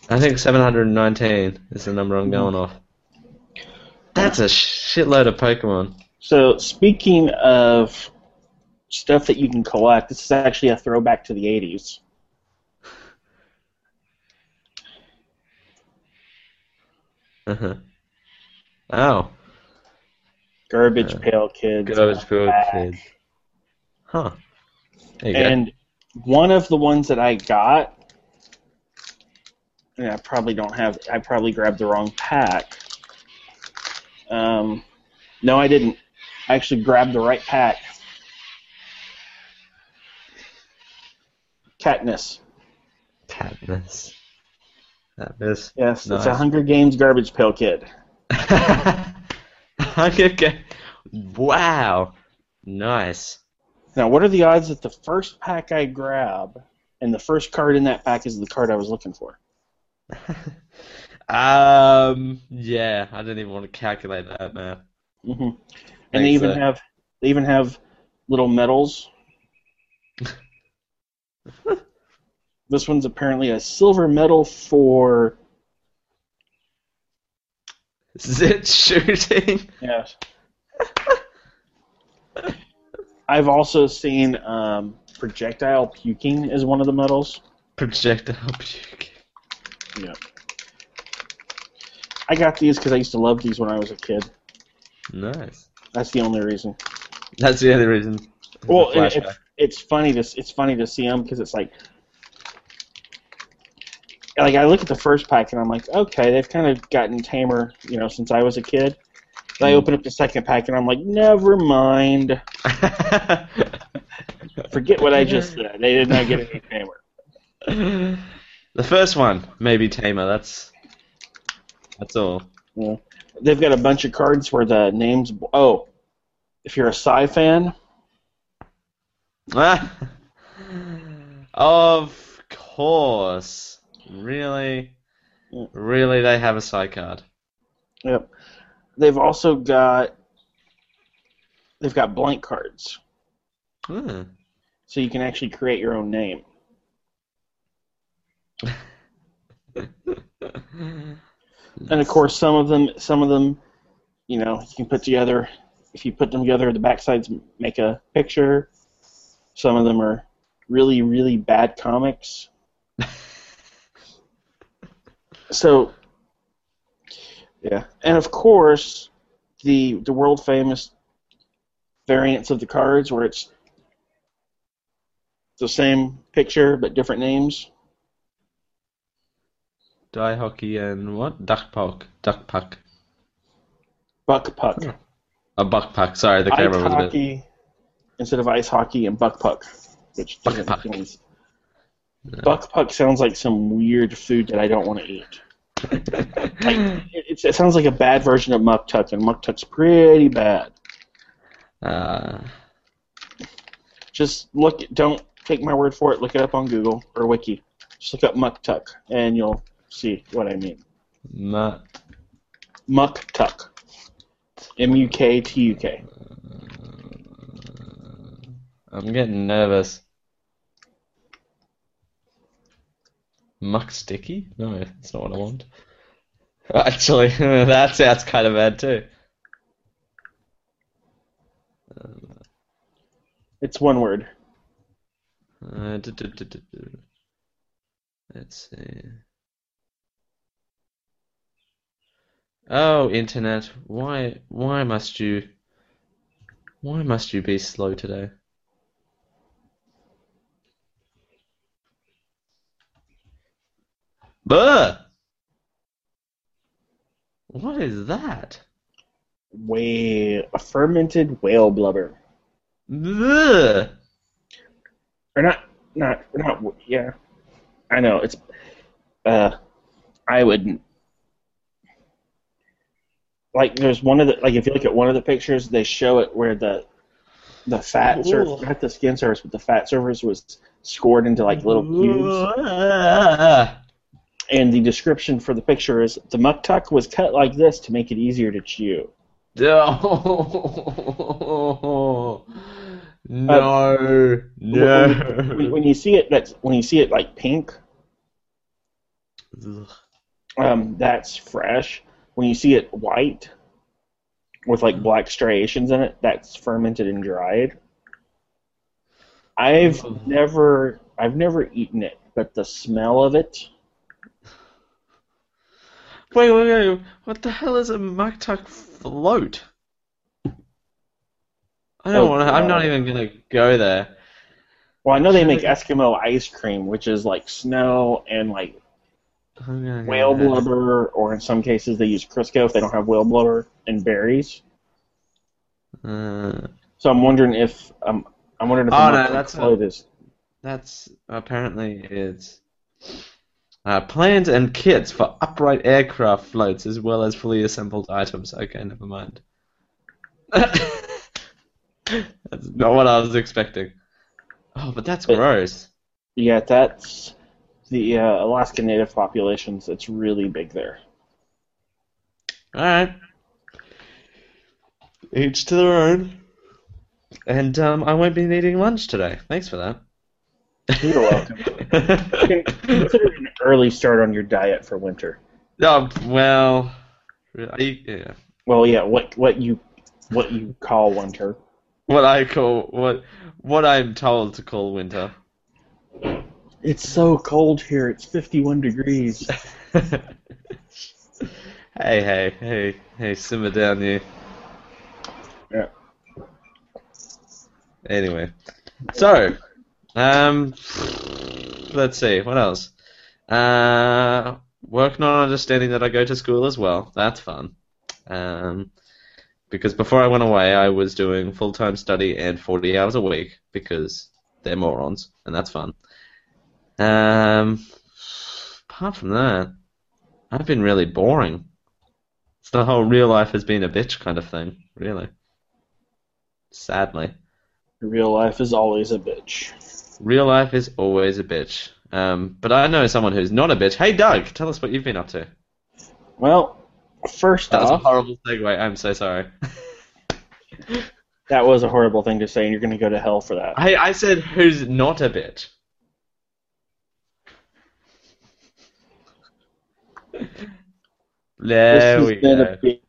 I think 719 is the number I'm going off. That's a shitload of Pokemon. So speaking of stuff that you can collect, this is actually a throwback to the '80s. Uh-huh. Oh. Garbage Yeah. Pail Kids. Garbage Pail. Kids. Huh. There you go. One of the ones that I got, I probably don't have, I probably grabbed the wrong pack. Um, no, I didn't. I actually grabbed the right pack. Katniss. Katniss. Katniss. Yes, it's a Hunger Games Garbage Pail Kid. Hunger Ga- Wow. Nice. Now, what are the odds that the first pack I grab and the first card in that pack is the card I was looking for? um. Yeah, I didn't even want to calculate that, man. hmm And they even uh, have they even have little medals. this one's apparently a silver medal for Zit shooting. yes. I've also seen um, projectile puking as one of the medals. Projectile puking. Yeah. I got these because I used to love these when I was a kid. Nice. That's the only reason. That's the only reason. Well, it, it's it's funny to it's funny to see them because it's like like I look at the first pack and I'm like, okay, they've kind of gotten tamer, you know, since I was a kid. Then I open up the second pack and I'm like, never mind, forget what I just said. They did not get any tamer. the first one, maybe tamer. That's that's all. Yeah. They've got a bunch of cards where the names. Oh, if you're a Psy fan, Ah. of course. Really? Yeah. Really, they have a side card. yep. They've also got. They've got blank cards, Hmm. so you can actually create your own name. And of course, some of them, some of them, you know, you can put together. If you put them together, the backsides make a picture. Some of them are really, really bad comics. so, yeah, and of course, the the world famous variants of the cards where it's the same picture but different names. Die hockey and what? Duck puck. Duck puck. Buck puck. Oh. A buck puck. Sorry, the ice camera was a bit. hockey instead of ice hockey and buck puck, which Buck puck. make any s- Buck puck sounds like some weird food that I don't want to eat. Like, it, it sounds like a bad version of muktuk, and muktuk's pretty bad. Uh, Just look, don't take my word for it. Look it up on Google or Wiki. Just look up muktuk, and you'll see what I mean. muck. Muktuk, M U K T U K. I'm getting nervous. Muck sticky? No, that's not what I want. Actually, that sounds kind of bad too. It's one word. Uh, du- du- du. Let's see. Oh, internet, why why must you why must you be slow today? Buh! What is that? Whale, a fermented whale blubber. Buh! or not not not yeah. I know it's uh i wouldn't like there's one of the like if you look at one of the pictures they show it where the the fat surface not the skin surface but the fat surface was scored into like little cubes. And the description for the picture is the muktuk was cut like this to make it easier to chew No. No. No. when, when you see it that's when you see it like pink Ugh. um, that's fresh when you see it white with like black striations in it. That's fermented and dried. I've Oh. never I've never eaten it, but the smell of it. Wait, wait, wait. What the hell is a Maktak float? I don't Oh, want to. I'm not even gonna go there. Well, I know they make Eskimo ice cream, which is like snow and like go whale blubber, or in some cases they use Crisco if they don't have whale blubber and berries. Uh, So I'm wondering if um, I'm wondering if Oh, no, that's a- float is that's apparently it's uh, plans and kits for upright aircraft floats as well as fully assembled items. Okay, never mind. that's not what I was expecting. Oh, but that's But- gross. yeah, that's the uh, Alaska Native populations. It's really big there. All right. Each to their own. And um, I won't be needing lunch today. Thanks for that. You're welcome. Con- Consider an early start on your diet for winter. oh, well, I, yeah. Well, yeah, what what you what you call winter. What I call what what I'm told to call winter. It's so cold here. It's 51 degrees. hey, hey, hey, hey, simmer down, you. Yeah. Anyway, so, um, let's see, what else? Uh, working on understanding that I go to school as well. That's fun. Um, because before I went away, I was doing full time study and 40 hours a week because they're morons, and that's fun. Um, apart from that, I've been really boring. It's the whole real life has been a bitch kind of thing, really. Sadly. Real life is always a bitch. Real life is always a bitch. Um, but I know someone who's not a bitch. Hey, Doug, tell us what you've been up to. Well, first That was a off, horrible segue. I'm so sorry. that was a horrible thing to say, and you're going to go to hell for that. I, I said who's not a bitch. There we go. big-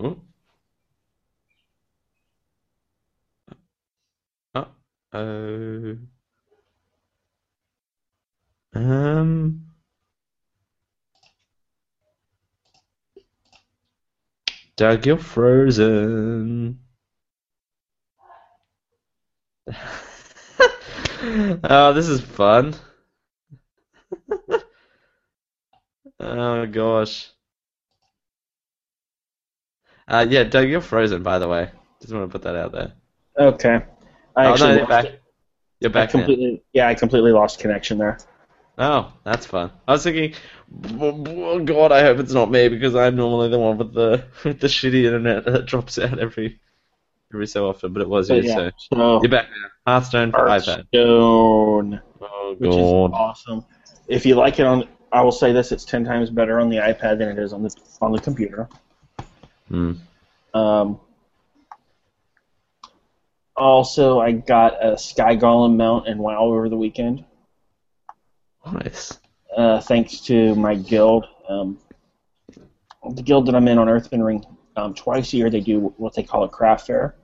Ooh. Uh oh. Um. Doug, you're frozen. oh, this is fun. oh gosh. Uh, yeah, Doug, you're frozen, by the way. Just want to put that out there. Okay. I Oh, actually no, you're back. it. You're I back now. completely, yeah, I completely lost connection there. Oh, that's fun. I was thinking, oh God, I hope it's not me because I'm normally the one with the with the shitty internet that drops out every every so often. But it was But you, yeah, so so you're back now. Hearthstone for iPad. Hearthstone, Oh which is God. awesome. If you like it on, I will say this: it's ten times better on the iPad than it is on the on the computer. Hmm. Um, also, I got a Sky Golem mount and WoW over the weekend, Nice. uh, thanks to my guild. Um, the guild that I'm in on Earthen Ring, um, twice a year they do what they call a craft fair.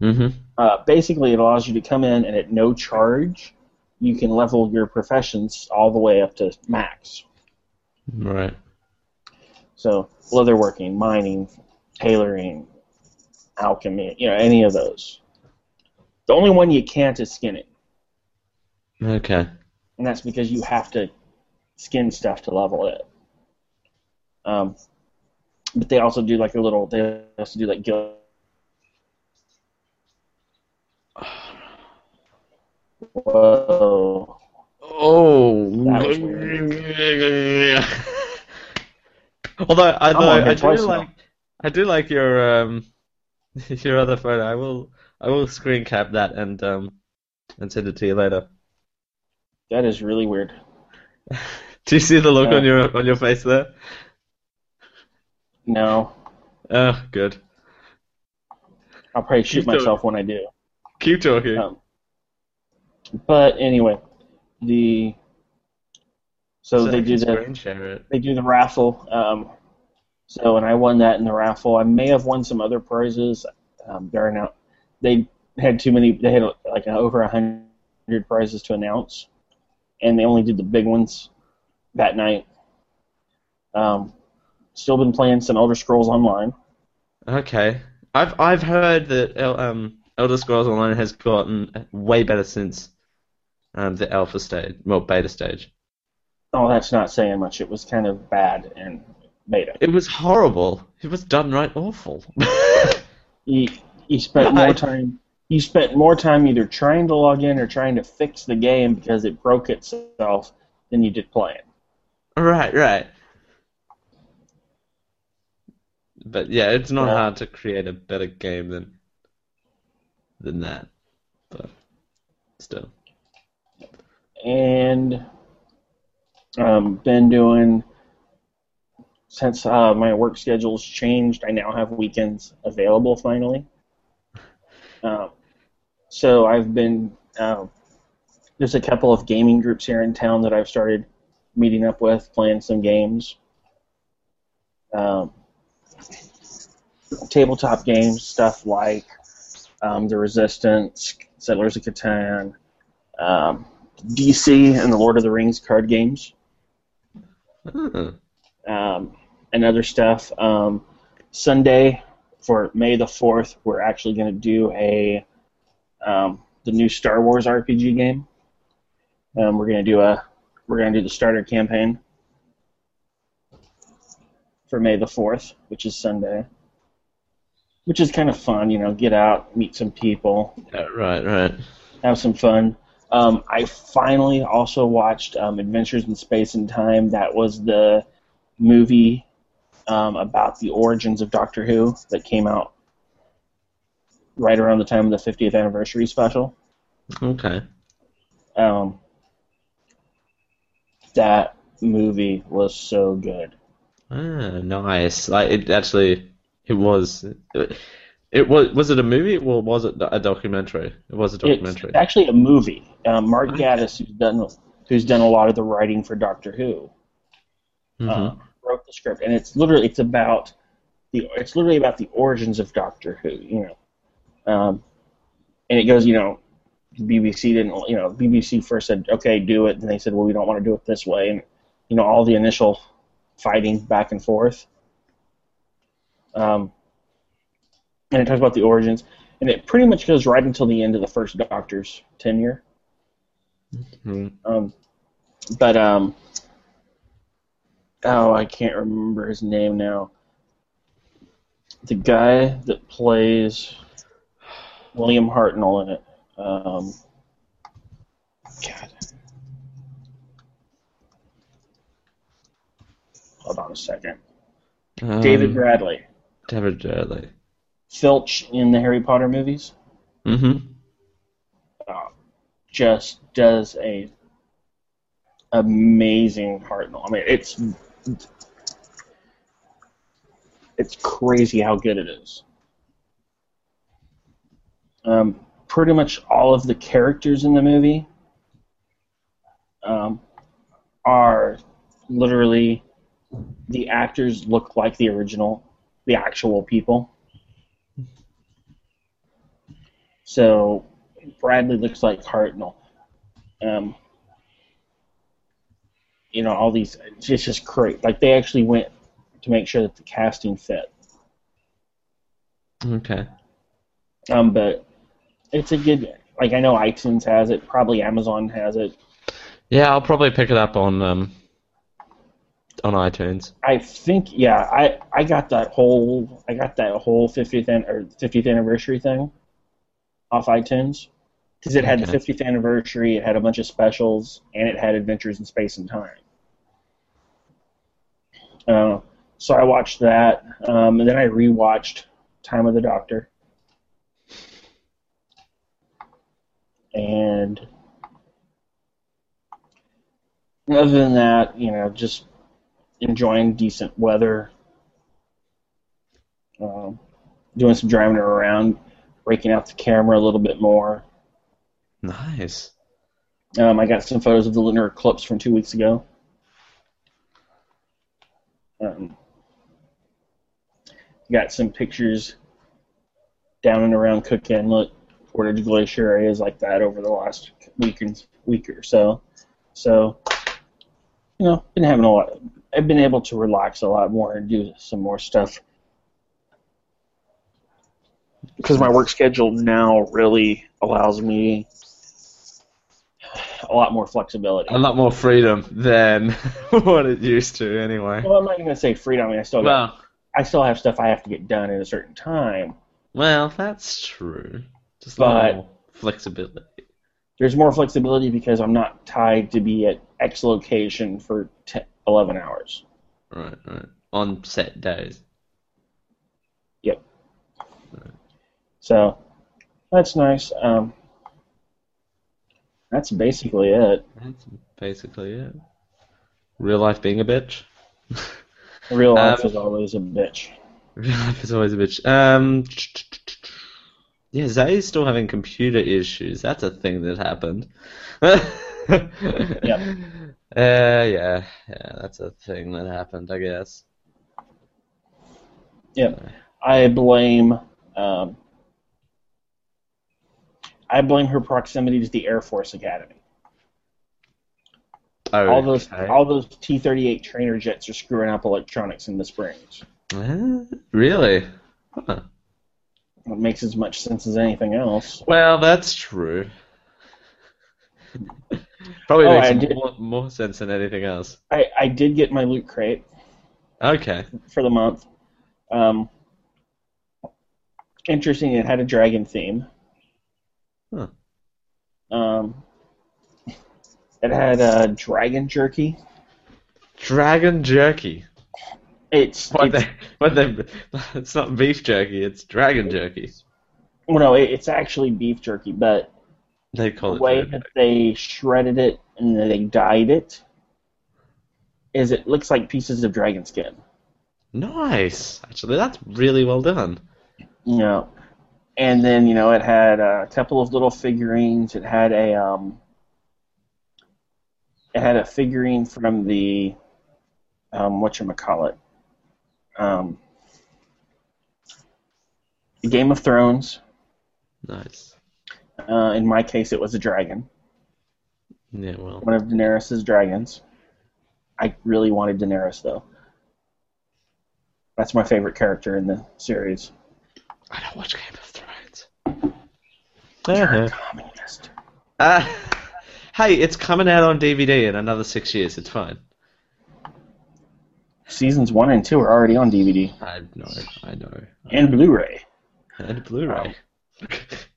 Mm-hmm. Uh, basically, it allows you to come in and at no charge, you can level your professions all the way up to max. Right. So, leatherworking, mining, tailoring, alchemy, you know, any of those. The only one you can't is skinning. Okay. And that's because you have to skin stuff to level it. Um, but they also do like a little. They also do like guild. Whoa! Oh. That was weird. Although, although on here I do twice now. I do like your um, your other photo. I will, I will screen cap that and um, and send it to you later. That is really weird. Do you see the look Yeah. on your on your face there? No, Oh, good. I'll probably shoot Keep myself when I do. Keep talking. Um, but anyway, the so they do the Screen share it. they do the raffle. Um, So, and I won that in the raffle. I may have won some other prizes. Um, they're now they had too many. They had like over a hundred prizes to announce, and they only did the big ones that night. Um, still been playing some Elder Scrolls Online. Okay. I've I've heard that um, Elder Scrolls Online has gotten way better since um, the alpha stage, well, beta stage. Oh, that's not saying much. It was kind of bad in beta. It was horrible. It was done right awful. You, you spent more time. You spent more time either trying to log in or trying to fix the game because it broke itself than you did playing. right, right. But yeah, it's not Yeah. hard to create a better game than than that. But still. and um, been doing since uh, my work schedule's changed. I now have weekends available finally. Um, so I've been um, there's a couple of gaming groups here in town that I've started meeting up with, playing some games. Um, tabletop games, stuff like um, The Resistance, Settlers of Catan, um, DC and the Lord of the Rings card games, um, and other stuff. Um, Sunday for May the fourth, we're actually going to do a um, the new Star Wars RPG game. Um, we're going to do a we're to do the starter campaign for May the fourth, which is Sunday. Which is kind of fun, you know, get out, meet some people, Yeah, right, right. have some fun. Um, I finally also watched um, Adventures in Space and Time. That was the movie um, about the origins of Doctor Who that came out right around the time of the 50th anniversary special. Okay. Um, that movie was so good. Ah, nice. Like it actually, it was. It, it was. Was it a movie or was it a documentary? It was a documentary. It's actually a movie. Um, Mark Nice. Gatiss, who's done who's done a lot of the writing for Doctor Who, Mhm. uh, wrote the script, and it's literally it's about the it's literally about the origins of Doctor Who. You know, um, and it goes, you know, BBC didn't, you know, BBC first said, okay, do it, and they said, well, we don't want to do it this way, and you know, all the initial fighting back and forth. Um, and it talks about the origins, and it pretty much goes right until the end of the first Doctor's tenure. Mhm. Um, but um, oh, I can't remember his name now. The guy that plays William Hartnell in it. Um, God. Hold on a second. David Um, Bradley. David Bradley. Filch in the Harry Potter movies. Mm-hmm. uh, just does a amazing Hartnell. I mean, it's it's crazy how good it is. Um, pretty much all of the characters in the movie um, are literally the actors look like the original, the actual people. So Bradley looks like Hartnell. Um, you know, all these, it's just, just great. Like, they actually went to make sure that the casting fit. Okay. Um, but it's a good, like, I know iTunes has it, probably Amazon has it. Yeah, I'll probably pick it up on um on iTunes. I think, yeah, I, I got that whole, I got that whole 50th, an, or 50th anniversary thing off iTunes. Because it had Okay. the 50th anniversary, it had a bunch of specials, and it had Adventures in Space and Time. Uh, so I watched that, um, and then I rewatched Time of the Doctor. And other than that, you know, just enjoying decent weather, um, doing some driving around, breaking out the camera a little bit more. Nice. Um, I got some photos of the lunar eclipse from two weeks ago. Um, got some pictures down and around Cook Inlet, Portage Glacier areas like that over the last week and week or so. So, you know, been having a lot. I've been able to relax a lot more and do some more stuff because my work schedule now really allows me a lot more flexibility. A lot more freedom than what it used to, anyway. Well, I'm not even going to say freedom. I mean, I still got, Well, I still have stuff I have to get done at a certain time. well, that's true. Just But- flexibility. There's more flexibility because I'm not tied to be at X location for 10, 11 hours. Right, right. On set days. Yep. So that's nice. Um, that's basically it. That's basically it. Real life being a bitch. Real life Um, is always a bitch. Real life is always a bitch. Um, yeah, Zay's still having computer issues. That's a thing that happened. Yep. Uh, yeah, yeah, that's a thing that happened, I guess. Yep. I blame. Um, I blame her proximity to the Air Force Academy. Oh, All those all those T-38 trainer jets are screwing up electronics in the springs. Really? Huh. It makes as much sense as anything else. Well, that's true. Probably Oh, makes more, more sense than anything else. I, I did get my loot crate Okay. for the month. Um, interesting, it had a dragon theme. Huh. Um, it had uh, dragon jerky. Dragon jerky. It's, What it's they, what they, it's not beef jerky, it's dragon jerky. well, no, it, it's actually beef jerky, but They call the it way that they shredded it and then they dyed it is it looks like pieces of dragon skin. Nice. Actually, that's really well done. You know, and then you know it had a couple of little figurines. It had a um, it had a figurine from the um, what you call it, um, Game of Thrones. Nice. Uh, in my case, it was a dragon, Yeah, well. one of Daenerys's dragons. I really wanted Daenerys though. That's my favorite character in the series. I don't watch Game of Thrones. You're a Uh-huh. communist. Uh, hey, it's coming out on DVD in another six years. It's fine. Seasons one and two are already on DVD I know. I know. and Blu-ray. And Blu-ray.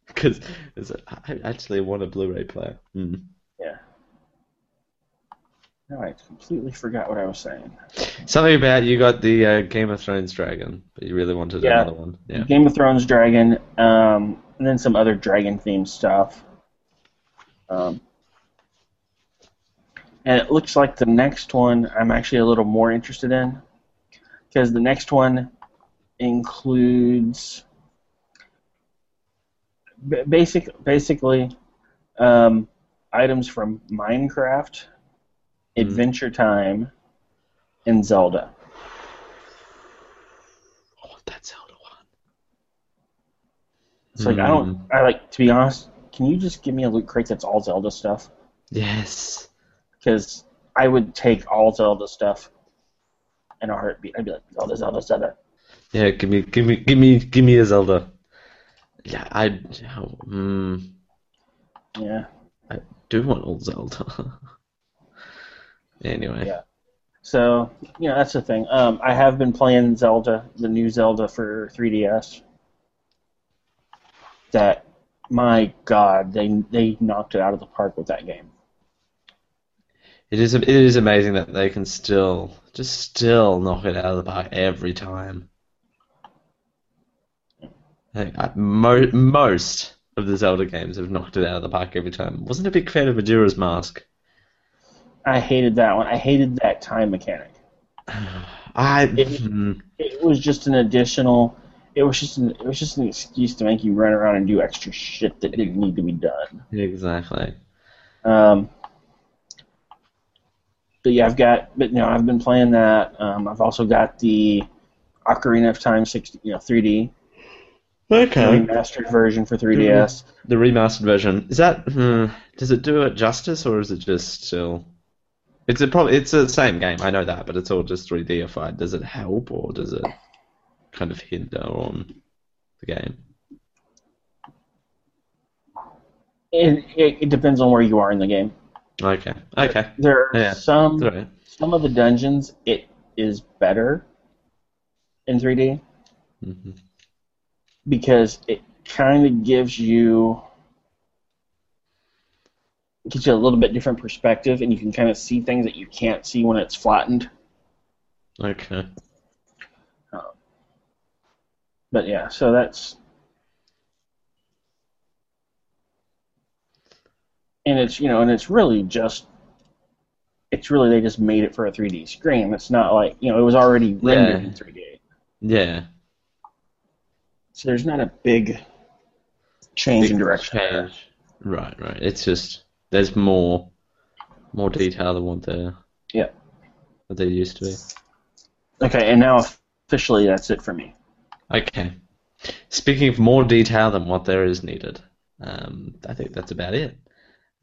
Because I actually want a Blu-ray player. Mm. Yeah. No, I completely forgot what I was saying. Something about you got the uh, Game of Thrones dragon, but you really wanted Yeah. another one. Yeah. Game of Thrones dragon, um, and then some other dragon-themed stuff. Um, and it looks like the next one I'm actually a little more interested in, because the next one includes basic, basically um, items from Minecraft, Adventure Time, and Zelda. I want that Zelda one. It's like I don't. I like to be honest. Can you just give me a loot crate that's all Zelda stuff? Yes. Because I would take all Zelda stuff in a heartbeat. I'd be like Zelda, Zelda, Zelda. Yeah, give me, give me, give me, give me a Zelda. Yeah, I, mm, Yeah. I do want old Zelda. anyway. Yeah. So you know that's the thing. Um, I have been playing Zelda, the new Zelda for 3DS. That, my God, they they knocked it out of the park with that game. It is, it is amazing that they can still, just still knock it out of the park every time. I think I, mo- most of the Zelda games have knocked it out of the park every time. Wasn't a big fan of Majora's Mask. I hated that one. I hated that time mechanic. I, It- hmm, it was just an additional it was just an, it was just an excuse to make you run around and do extra shit that didn't need to be done. exactly. Um, but yeah, I've got but you know I've been playing that. Um, I've also got the Ocarina of Time 60, you know, 3D, Okay. remastered version for 3DS. The remastered version is that? Hmm, does it do it justice, or is it just still? It's a probably it's the same game. I know that, but it's all just 3Dified. Does it help, or does it kind of hinder on the game? It, it, it depends on where you are in the game. Okay. Okay. There are Yeah. some some of the dungeons it is better in 3D hmm because it kind of gives you gives you a little bit different perspective and you can kind of see things that you can't see when it's flattened. Okay. But yeah, so that's and it's you know and it's really just it's really they just made it for a 3D screen. It's not like you know it was already rendered Yeah. in 3D. Yeah. So there's not a big change in direction. there. change. Right. Right. It's just there's more more detail than what they Yeah. what they used to be. Okay, and now officially that's it for me. Okay. Speaking of more detail than what there is needed, um, I think that's about it.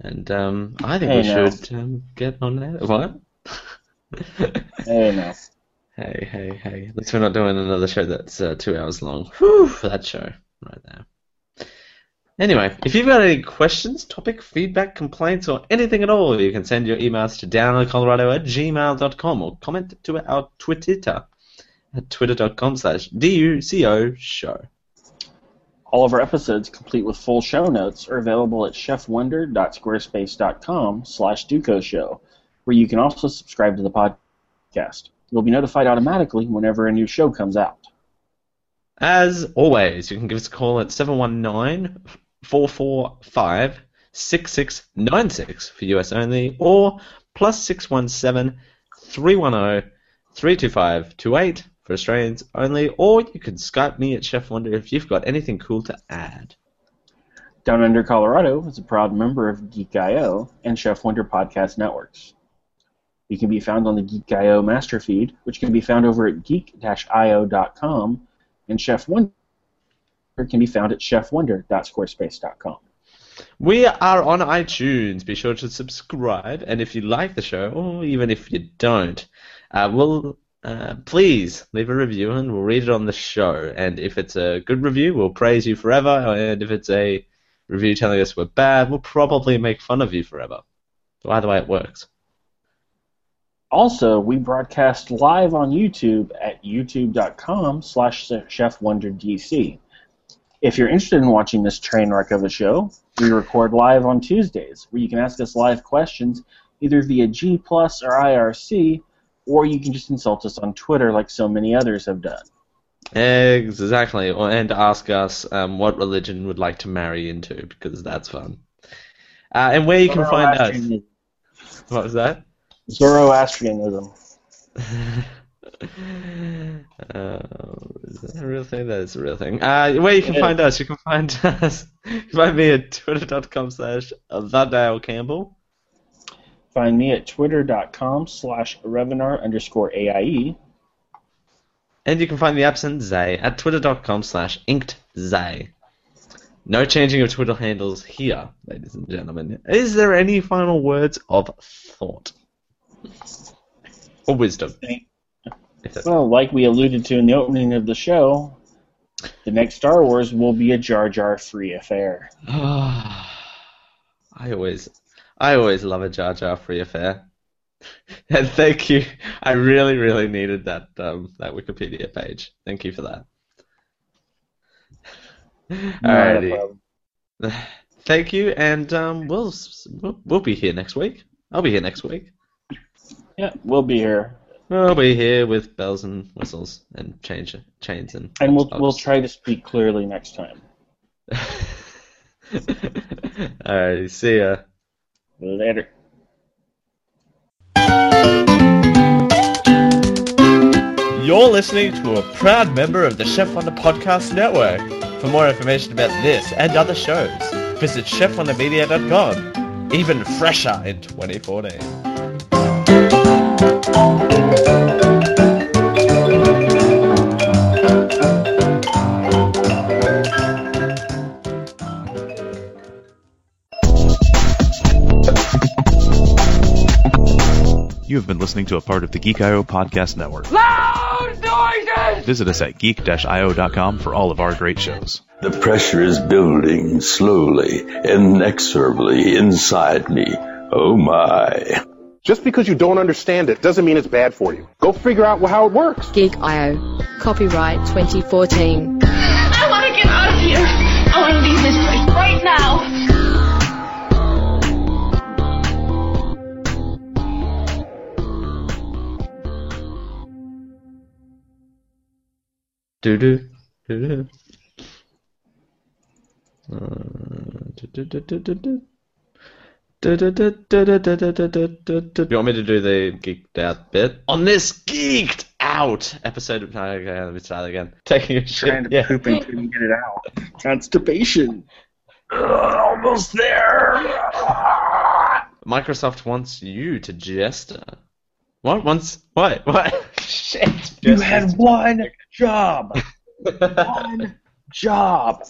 And um, I think Hey, we now. should um, get on that. What? Hey, no. hey, hey, hey. At least we're not doing another show that's uh, two hours long. Whew, that show right there. Anyway, if you've got any questions, topic, feedback, complaints, or anything at all, you can send your emails to downloadcolorado at gmail.com or comment to our Twitter at twitter.com slash duco show. All of our episodes, complete with full show notes, are available at chefwonder.squarespace.com slash Duco Show, where you can also subscribe to the podcast. You'll be notified automatically whenever a new show comes out. As always, you can give us a call at 719 445 6696 for US only, or plus 617 310 325 28 for Australians only, or you can Skype me at Chef Wonder if you've got anything cool to add. Down Under Colorado is a proud member of Geek.io and Chef Wonder Podcast Networks. We can be found on the Geek.io master feed, which can be found over at geek-io.com, and Chef Wonder can be found at chefwonder.squarespace.com. We are on iTunes. Be sure to subscribe, and if you like the show, or even if you don't, uh, we'll uh, please leave a review, and we'll read it on the show. And if it's a good review, we'll praise you forever. And if it's a review telling us we're bad, we'll probably make fun of you forever. So either way, it works. Also, we broadcast live on YouTube at youtube.com slash chefwonderdc. If you're interested in watching this train wreck of a show, we record live on Tuesdays, where you can ask us live questions either via G Plus or IRC, or you can just insult us on Twitter like so many others have done. Exactly, and ask us um, what religion would like to marry into, because that's fun. Uh, and where you can find us. What was that? Zoroastrianism. uh, is that a real thing? That is a real thing. Uh, where you can find us, you can find us. You find me at twitter.com slash Campbell. Find me at twitter.com slash revenar underscore AIE. And you can find the absent Zay at twitter.com slash inked Zay. No changing of Twitter handles here, ladies and gentlemen. Is there any final words of thought? Or wisdom? Well, like we alluded to in the opening of the show, the next Star Wars will be a Jar Jar free affair. I always, I always love a Jar Jar free affair. And thank you. I really, really needed that um, that Wikipedia page. Thank you for that. Alrighty. problem. Thank you, and um, we'll, we'll we'll be here next week. I'll be here next week. Yeah, we'll be here, I'll be here with bells and whistles and change chains and. and we'll stocks. we'll try to speak clearly next time. Alrighty. See ya. Later. You're listening to a proud member of the Chef Wonder Podcast Network. For more information about this and other shows, visit chefwondermedia.com. Even fresher in 2014. Listening to a part of the Geek.io podcast network. Loud noises! Visit us at geek-io.com for all of our great shows. The pressure is building slowly, inexorably inside me. Oh my. Just because you don't understand it doesn't mean it's bad for you. Go figure out how it works. Geek.io. Copyright 2014. I want to get out of here. I want to leave this place right now. Do do do do. Uh, do you want me to do the geeked out bit on this geeked out episode? Of, okay, let me try that again. Taking a shit. Trying to yeah. poop and couldn't get it out. Constipation. Uh, almost there. Microsoft wants you to jester. What? Once? What? What? Shit. You had one job. one job.